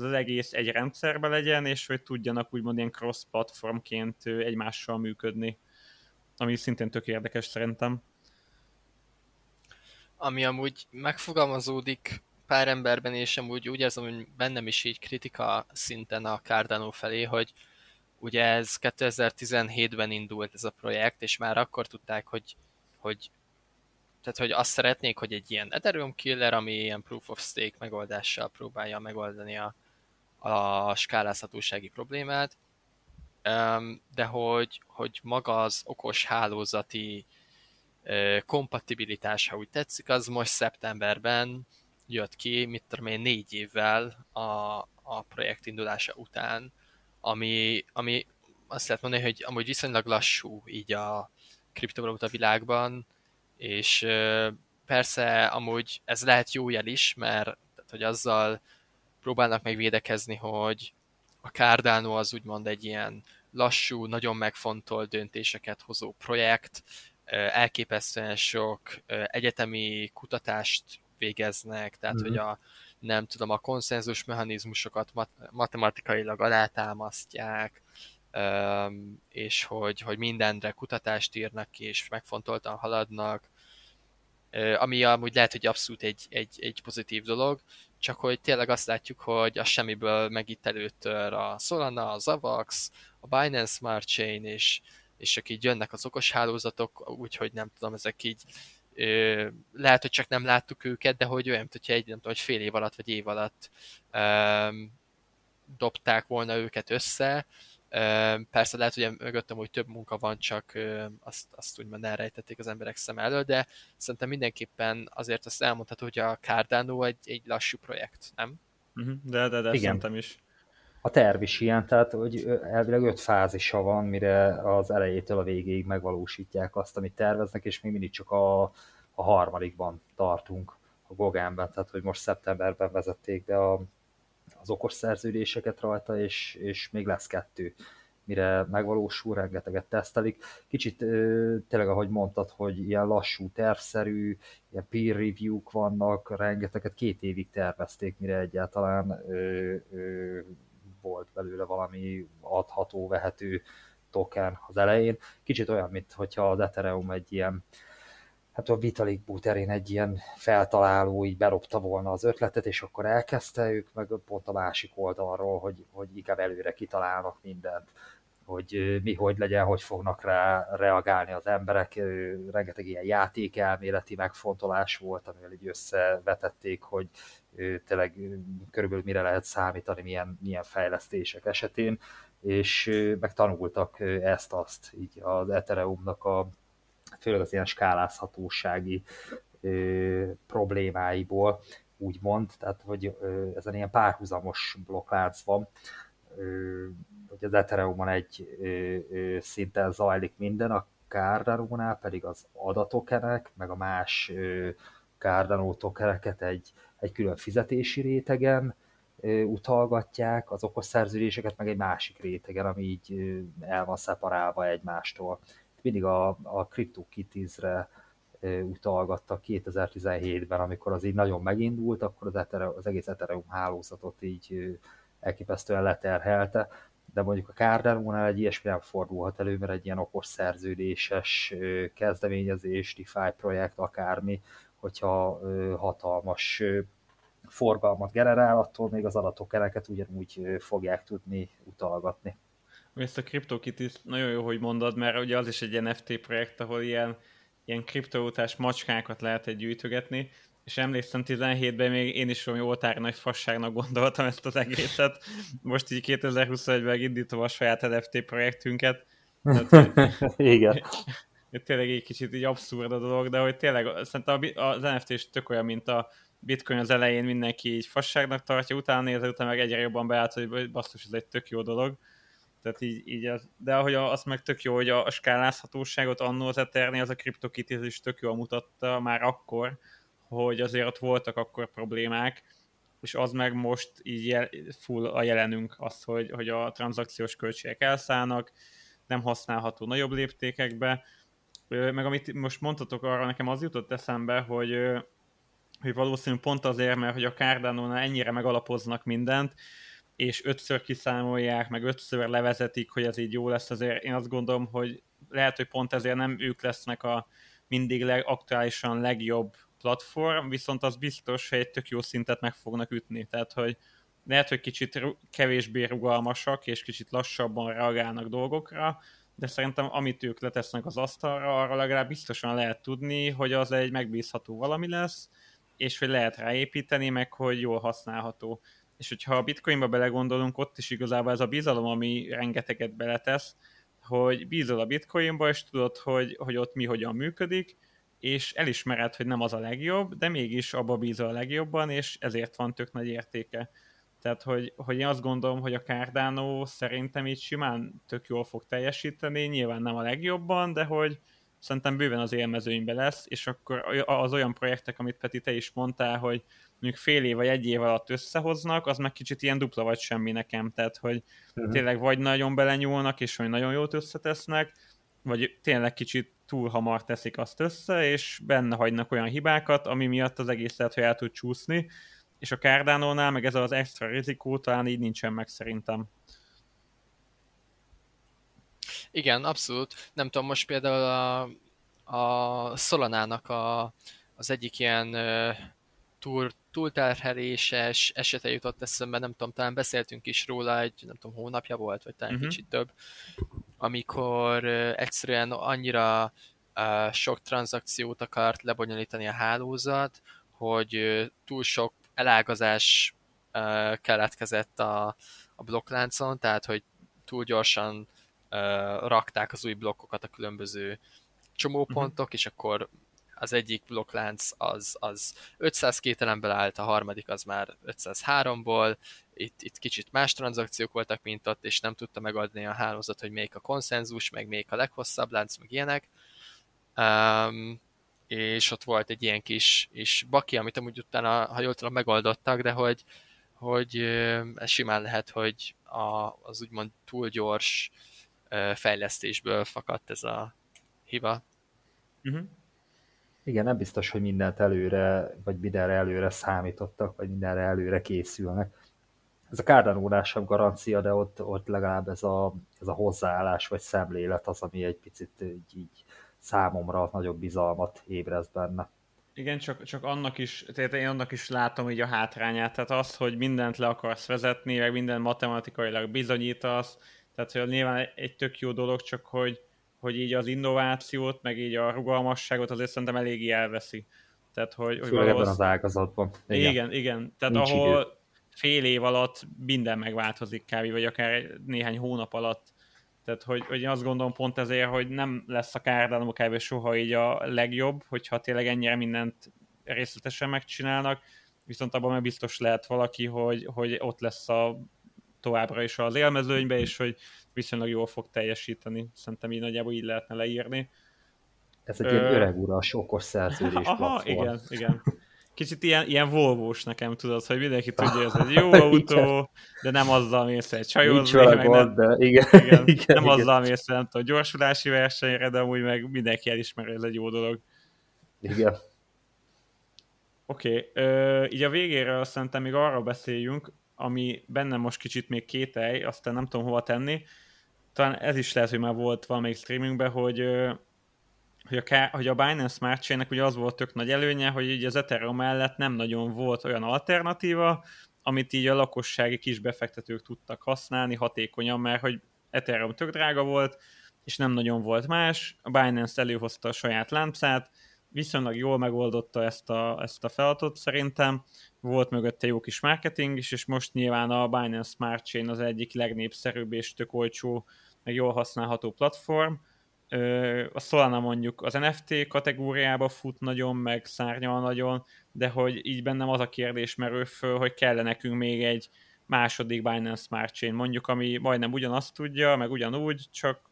az egész egy rendszerbe legyen, és hogy tudjanak úgymond ilyen cross-platformként egymással működni, ami szintén tök érdekes szerintem. Ami amúgy megfogalmazódik pár emberben, és amúgy úgy érzem, hogy bennem is így kritika szinten a Cardano felé, hogy ugye ez 2017-ben indult ez a projekt, és már akkor tudták, hogy, hogy tehát, hogy azt szeretnék, hogy egy ilyen Ethereum killer, ami ilyen proof of stake megoldással próbálja megoldani a, a skálázhatósági problémát, de hogy, hogy maga az okos hálózati kompatibilitás, ha úgy tetszik, az most szeptemberben jött ki, mit tudom én, négy évvel a, a projekt indulása után, ami, ami azt lehet mondani, hogy amúgy viszonylag lassú így a kriptovaluta világban, és persze amúgy ez lehet jó jel is, mert tehát, hogy azzal próbálnak meg védekezni, hogy a Cardano az úgymond egy ilyen lassú, nagyon megfontolt döntéseket hozó projekt, elképesztően sok egyetemi kutatást végeznek, tehát mm-hmm. hogy a nem tudom, a konszenzus mechanizmusokat mat- matematikailag alátámasztják, és hogy, hogy mindenre kutatást írnak ki, és megfontoltan haladnak, ami amúgy lehet, hogy abszolút egy, egy, egy pozitív dolog, csak hogy tényleg azt látjuk, hogy a semmiből megint előttör a Solana, a Zavax, a Binance Smart Chain, és, és csak így jönnek az okos hálózatok, úgyhogy nem tudom, ezek így ö, lehet, hogy csak nem láttuk őket, de hogy olyan, mint hogyha egy, nem tudom, hogy fél év alatt, vagy év alatt ö, dobták volna őket össze, Persze lehet, hogy mögöttem, hogy több munka van, csak azt, azt úgymond elrejtették az emberek szem elől, de szerintem mindenképpen azért azt elmondható, hogy a Cardano egy, egy lassú projekt, nem? Mhm, de, de, de Igen. szerintem is. A terv is ilyen, tehát hogy elvileg öt fázisa van, mire az elejétől a végéig megvalósítják azt, amit terveznek, és még mindig csak a, a harmadikban tartunk a Gogánben, tehát hogy most szeptemberben vezették be a, az okos szerződéseket rajta, és, és még lesz kettő, mire megvalósul, rengeteget tesztelik. Kicsit tényleg, ahogy mondtad, hogy ilyen lassú, tervszerű, ilyen peer review-k vannak, rengeteget két évig tervezték, mire egyáltalán ö, ö, volt belőle valami adható, vehető token az elején. Kicsit olyan, mint hogyha az Ethereum egy ilyen hát a Vitalik Buterin egy ilyen feltaláló így berobta volna az ötletet, és akkor elkezdte ők meg pont a másik oldalról, hogy, hogy inkább előre kitalálnak mindent, hogy mi hogy legyen, hogy fognak rá reagálni az emberek. Rengeteg ilyen játékelméleti megfontolás volt, amivel így összevetették, hogy tényleg körülbelül mire lehet számítani, milyen, milyen fejlesztések esetén, és megtanultak ezt-azt így az Ethereumnak a főleg az ilyen skálázhatósági ö, problémáiból, úgymond, tehát hogy ö, ezen ilyen párhuzamos blokklánc van, ö, hogy az Ethereumon egy ö, ö, szinten zajlik minden, a Cardano-nál pedig az adatokenek, meg a más ö, Cardano tokeneket egy, egy külön fizetési rétegen ö, utalgatják, az okos szerződéseket meg egy másik rétegen, ami így ö, el van szeparálva egymástól mindig a, a CryptoKitties-re utalgattak 2017-ben, amikor az így nagyon megindult, akkor az, Ethereum, az egész Ethereum hálózatot így elképesztően leterhelte, de mondjuk a Cardano-nál egy ilyesmi nem fordulhat elő, mert egy ilyen okos szerződéses kezdeményezés, DeFi projekt, akármi, hogyha hatalmas forgalmat generál, attól még az adatok eleket ugyanúgy fogják tudni utalgatni. Ezt a CryptoKitties nagyon jó, hogy mondod, mert ugye az is egy NFT projekt, ahol ilyen, ilyen kriptoutás macskákat lehet egy gyűjtögetni, és emlékszem 17-ben még én is valami oltári nagy fasságnak gondoltam ezt az egészet. Most így 2021-ben indítom a saját NFT projektünket. Tehát, (laughs) Igen. Tényleg egy kicsit így abszurd a dolog, de hogy tényleg szerintem az NFT is tök olyan, mint a bitcoin az elején mindenki így fasságnak tartja, utána nézve, utána meg egyre jobban beállt, hogy basszus, ez egy tök jó dolog. Tehát így, így az, de ahogy azt meg tök jó, hogy a, a skálázhatóságot annó az Ethernél, az a CryptoKitties is tök jól mutatta már akkor, hogy azért ott voltak akkor problémák, és az meg most így jel, full a jelenünk az, hogy, hogy a tranzakciós költségek elszállnak, nem használható nagyobb léptékekbe, meg amit most mondtatok arra, nekem az jutott eszembe, hogy, hogy valószínűleg pont azért, mert hogy a cardano ennyire megalapoznak mindent, és ötször kiszámolják, meg ötször levezetik, hogy ez így jó lesz, azért én azt gondolom, hogy lehet, hogy pont ezért nem ők lesznek a mindig leg, aktuálisan legjobb platform, viszont az biztos, hogy egy tök jó szintet meg fognak ütni, tehát hogy lehet, hogy kicsit kevésbé rugalmasak, és kicsit lassabban reagálnak dolgokra, de szerintem amit ők letesznek az asztalra, arra legalább biztosan lehet tudni, hogy az egy megbízható valami lesz, és hogy lehet ráépíteni, meg hogy jól használható és hogyha a bitcoinba belegondolunk, ott is igazából ez a bizalom, ami rengeteget beletesz, hogy bízol a bitcoinba, és tudod, hogy, hogy ott mi hogyan működik, és elismered, hogy nem az a legjobb, de mégis abba bízol a legjobban, és ezért van tök nagy értéke. Tehát, hogy, hogy én azt gondolom, hogy a Cardano szerintem így simán tök jól fog teljesíteni, nyilván nem a legjobban, de hogy szerintem bőven az élmezőnybe lesz, és akkor az olyan projektek, amit Peti te is mondtál, hogy mondjuk fél év vagy egy év alatt összehoznak, az meg kicsit ilyen dupla vagy semmi nekem, tehát hogy uh-huh. tényleg vagy nagyon belenyúlnak, és hogy nagyon jót összetesznek, vagy tényleg kicsit túl hamar teszik azt össze, és benne hagynak olyan hibákat, ami miatt az egész lehet, hogy el tud csúszni, és a Cardano-nál meg ez az extra rizikó talán így nincsen meg szerintem. Igen, abszolút. Nem tudom, most például a, a Solanának a, az egyik ilyen uh, tour túlterheléses esete jutott eszembe, nem tudom, talán beszéltünk is róla, egy nem tudom, hónapja volt, vagy talán uh-huh. kicsit több, amikor egyszerűen annyira uh, sok tranzakciót akart lebonyolítani a hálózat, hogy uh, túl sok elágazás uh, keletkezett a, a blokkláncon, tehát hogy túl gyorsan rakták az új blokkokat a különböző csomópontok, uh-huh. és akkor az egyik blokklánc az, az 500 kételemből állt, a harmadik az már 503-ból, itt, itt kicsit más tranzakciók voltak, mint ott, és nem tudta megadni a hálózat, hogy melyik a konszenzus, meg melyik a leghosszabb lánc, meg ilyenek. Um, és ott volt egy ilyen kis, kis baki, amit amúgy utána, ha jól tudom, megoldottak, de hogy, hogy ez simán lehet, hogy a, az úgymond túl gyors fejlesztésből fakadt ez a hiba. Uh-huh. Igen, nem biztos, hogy mindent előre, vagy mindenre előre számítottak, vagy mindenre előre készülnek. Ez a Cardano sem garancia, de ott, ott legalább ez a, ez a hozzáállás vagy szemlélet az, ami egy picit így, így számomra nagyobb bizalmat ébreszt benne. Igen, csak, csak annak is, tehát én annak is látom így a hátrányát, tehát az, hogy mindent le akarsz vezetni, meg minden matematikailag bizonyítasz, tehát hogy nyilván egy tök jó dolog, csak hogy, hogy így az innovációt, meg így a rugalmasságot azért szerintem eléggé elveszi. Tehát, hogy, hogy valahoz... ebben az ágazatban. Igen, igen. igen. Tehát Nincs ahol idő. fél év alatt minden megváltozik kb. vagy akár néhány hónap alatt. Tehát, hogy, hogy én azt gondolom pont ezért, hogy nem lesz a Cardano kb. soha így a legjobb, hogyha tényleg ennyire mindent részletesen megcsinálnak, viszont abban meg biztos lehet valaki, hogy, hogy ott lesz a továbbra is az élmezőnybe, és hogy viszonylag jól fog teljesíteni. Szerintem így nagyjából így lehetne leírni. Ez egy Ö... ilyen öreg uras, okos szerződés Aha, platform. igen, igen. Kicsit ilyen, ilyen volvo nekem, tudod, hogy mindenki tudja, hogy ez egy (laughs) jó autó, de nem azzal mész egy csajozni, meg nem, de igen, igen, (laughs) igen, nem igen. azzal mész, nem tudom, gyorsulási versenyre, de amúgy meg mindenki elismeri, hogy ez egy jó dolog. Igen. Oké, okay. így a végére szerintem még arra beszéljünk, ami bennem most kicsit még kételj, aztán nem tudom hova tenni. Talán ez is lehet, hogy már volt valamelyik streamingben, hogy, hogy a, hogy a Binance Smart Chain-nek ugye az volt tök nagy előnye, hogy így az Ethereum mellett nem nagyon volt olyan alternatíva, amit így a lakossági kis befektetők tudtak használni hatékonyan, mert hogy Ethereum tök drága volt, és nem nagyon volt más. A Binance előhozta a saját láncát, viszonylag jól megoldotta ezt a, ezt a feladatot szerintem, volt mögötte jó kis marketing is, és most nyilván a Binance Smart Chain az egyik legnépszerűbb és tök olcsó, meg jól használható platform. A Solana mondjuk az NFT kategóriába fut nagyon, meg szárnyal nagyon, de hogy így bennem az a kérdés merül föl, hogy kell nekünk még egy második Binance Smart Chain, mondjuk, ami majdnem ugyanazt tudja, meg ugyanúgy, csak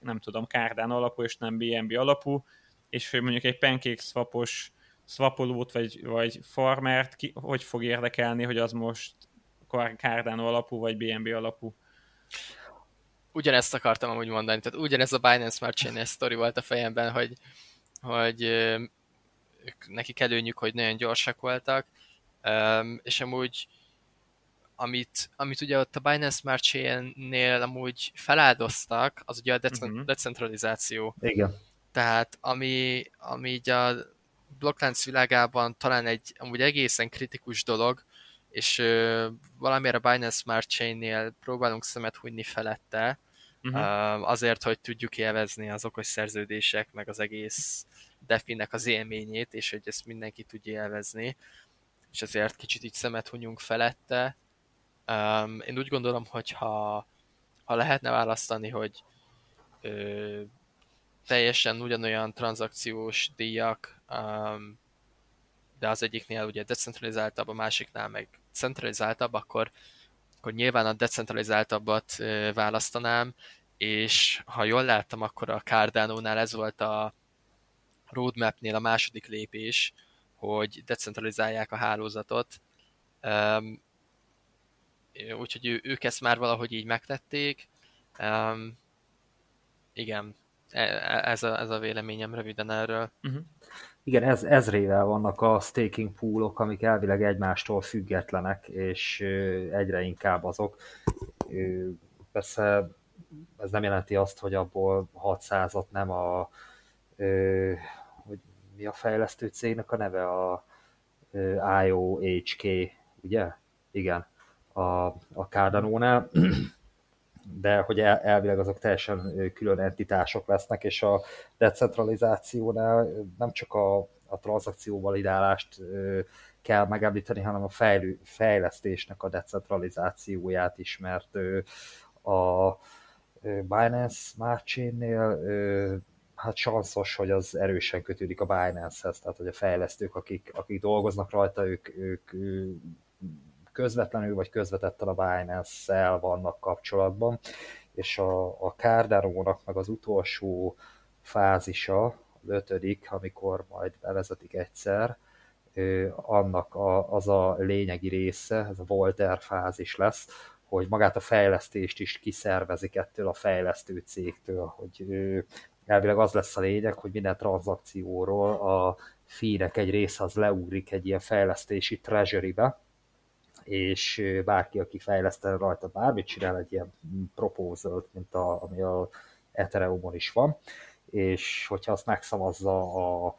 nem tudom, Cardano alapú és nem BNB alapú, és hogy mondjuk egy pancake swapos swapolót vagy, vagy farmert, ki, hogy fog érdekelni, hogy az most Cardano alapú vagy BNB alapú? Ugyanezt akartam amúgy mondani, tehát ugyanez a Binance Smart Chain sztori volt a fejemben, hogy, hogy ők, nekik előnyük, hogy nagyon gyorsak voltak, és amúgy amit, amit ugye ott a Binance Smart Chain-nél amúgy feláldoztak, az ugye a decent- uh-huh. decentralizáció. Igen. Tehát ami, ami így a blokklánc világában talán egy amúgy egészen kritikus dolog, és ö, valamiért a Binance Smart Chain-nél próbálunk szemet hunyni felette, uh-huh. azért, hogy tudjuk élvezni az okos szerződések, meg az egész definek az élményét, és hogy ezt mindenki tudja élvezni, és ezért kicsit így szemet hunyunk felette. Um, én úgy gondolom, hogy ha, ha lehetne választani, hogy ö, teljesen ugyanolyan tranzakciós díjak, um, de az egyiknél ugye decentralizáltabb, a másiknál meg centralizáltabb, akkor, akkor nyilván a decentralizáltabbat választanám, és ha jól láttam, akkor a Cardano-nál ez volt a roadmapnél a második lépés, hogy decentralizálják a hálózatot. Um, úgyhogy ő, ők ezt már valahogy így megtették. Um, igen, ez a, ez a véleményem röviden erről. Uh-huh. Igen, ez, ezrével vannak a staking poolok, amik elvileg egymástól függetlenek, és egyre inkább azok. Persze ez nem jelenti azt, hogy abból 600-at nem a hogy mi a fejlesztő cégnek a neve, a IOHK, ugye? Igen, a, a Cardano-nál, de hogy el, elvileg azok teljesen külön entitások lesznek, és a decentralizációnál nem csak a, a tranzakció kell megemlíteni, hanem a fejlő, fejlesztésnek a decentralizációját is, mert a Binance Smart Chain-nél hát sanszos, hogy az erősen kötődik a Binance-hez, tehát hogy a fejlesztők, akik, akik dolgoznak rajta, ők, ők közvetlenül vagy közvetetten a Binance-szel vannak kapcsolatban, és a, a cardano meg az utolsó fázisa, az ötödik, amikor majd bevezetik egyszer, annak a, az a lényegi része, ez a Volter fázis lesz, hogy magát a fejlesztést is kiszervezik ettől a fejlesztő cégtől, hogy elvileg az lesz a lényeg, hogy minden tranzakcióról a fírek egy része az leugrik egy ilyen fejlesztési treasury-be, és bárki, aki fejlesztene rajta bármit, csinál egy ilyen proposal mint a, ami a Ethereumon is van, és hogyha azt megszavazza a,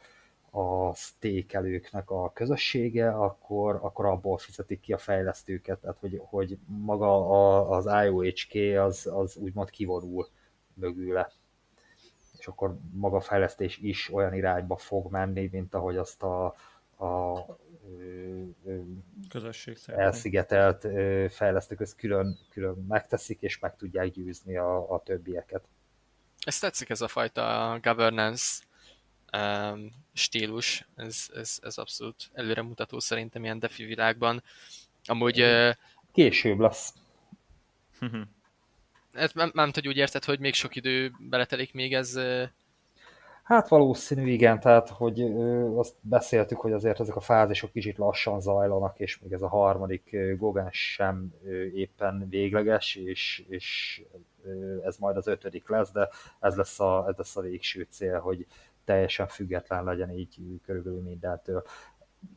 a stékelőknek a közössége, akkor, akkor abból fizetik ki a fejlesztőket, tehát hogy, hogy maga a, az IOHK az, az úgymond kivonul mögüle. És akkor maga a fejlesztés is olyan irányba fog menni, mint ahogy azt a, a közösség elszigetelt fejlesztők ezt külön, külön megteszik, és meg tudják győzni a, a többieket. Ez tetszik ez a fajta governance um, stílus, ez, ez, ez abszolút előremutató szerintem ilyen defi világban. Amúgy... Később lesz. ez (laughs) nem, nem tudja, úgy érted, hogy még sok idő beletelik még ez Hát valószínű, igen, tehát hogy ö, azt beszéltük, hogy azért ezek a fázisok kicsit lassan zajlanak, és még ez a harmadik Gogán sem ö, éppen végleges, és, és ö, ez majd az ötödik lesz, de ez lesz a, ez lesz a végső cél, hogy teljesen független legyen így körülbelül mindentől.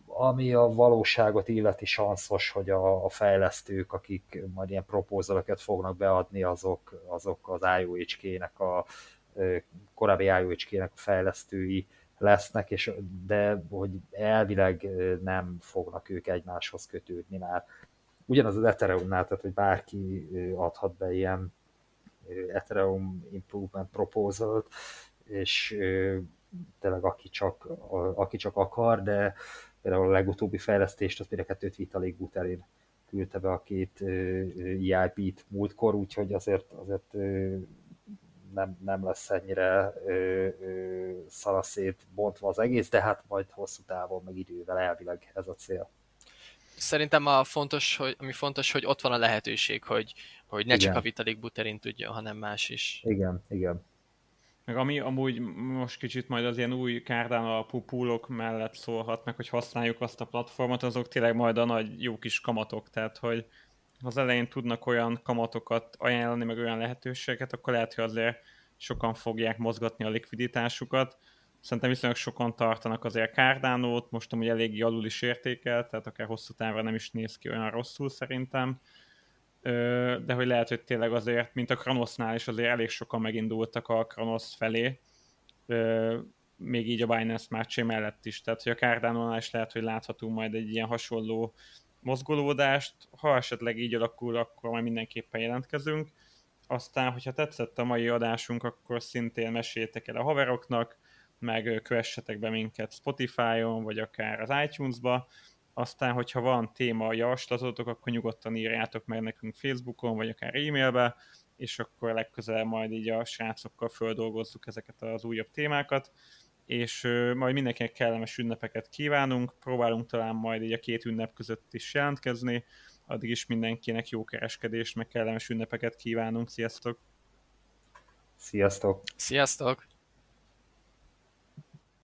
Ami a valóságot illeti sanszos, hogy a, a fejlesztők, akik majd ilyen propózalokat fognak beadni, azok, azok az IOHK-nek a korábbi IOHK-nek fejlesztői lesznek, és, de hogy elvileg nem fognak ők egymáshoz kötődni már. Ugyanaz az Ethereum-nál, tehát hogy bárki adhat be ilyen Ethereum Improvement Proposal-t, és tényleg aki csak, aki csak akar, de például a legutóbbi fejlesztést, az mind a kettőt Vitalik Buterin küldte be a két EIP-t múltkor, úgyhogy azért, azért nem, nem lesz ennyire ö, bontva az egész, de hát majd hosszú távon, meg idővel elvileg ez a cél. Szerintem a fontos, hogy, ami fontos, hogy ott van a lehetőség, hogy, hogy ne igen. csak a Vitalik Buterin tudja, hanem más is. Igen, igen. Meg ami amúgy most kicsit majd az ilyen új kárdán a pupulok mellett szólhat, meg hogy használjuk azt a platformot, azok tényleg majd a nagy jó kis kamatok, tehát hogy az elején tudnak olyan kamatokat ajánlani, meg olyan lehetőségeket, akkor lehet, hogy azért sokan fogják mozgatni a likviditásukat. Szerintem viszonylag sokan tartanak azért kárdánót, most amúgy eléggé alul is értékel, tehát akár hosszú távra nem is néz ki olyan rosszul szerintem. De hogy lehet, hogy tényleg azért, mint a Kronosznál is azért elég sokan megindultak a Kronosz felé, még így a Binance Smart mellett is, tehát hogy a cardano is lehet, hogy láthatunk majd egy ilyen hasonló mozgolódást, ha esetleg így alakul, akkor majd mindenképpen jelentkezünk. Aztán, hogyha tetszett a mai adásunk, akkor szintén meséljétek el a haveroknak, meg kövessetek be minket Spotify-on, vagy akár az iTunes-ba. Aztán, hogyha van téma javaslatotok, akkor nyugodtan írjátok meg nekünk Facebookon, vagy akár e-mailbe, és akkor legközelebb majd így a srácokkal földolgozzuk ezeket az újabb témákat és majd mindenkinek kellemes ünnepeket kívánunk, próbálunk talán majd így a két ünnep között is jelentkezni, addig is mindenkinek jó kereskedést, meg kellemes ünnepeket kívánunk, sziasztok! Sziasztok! Sziasztok!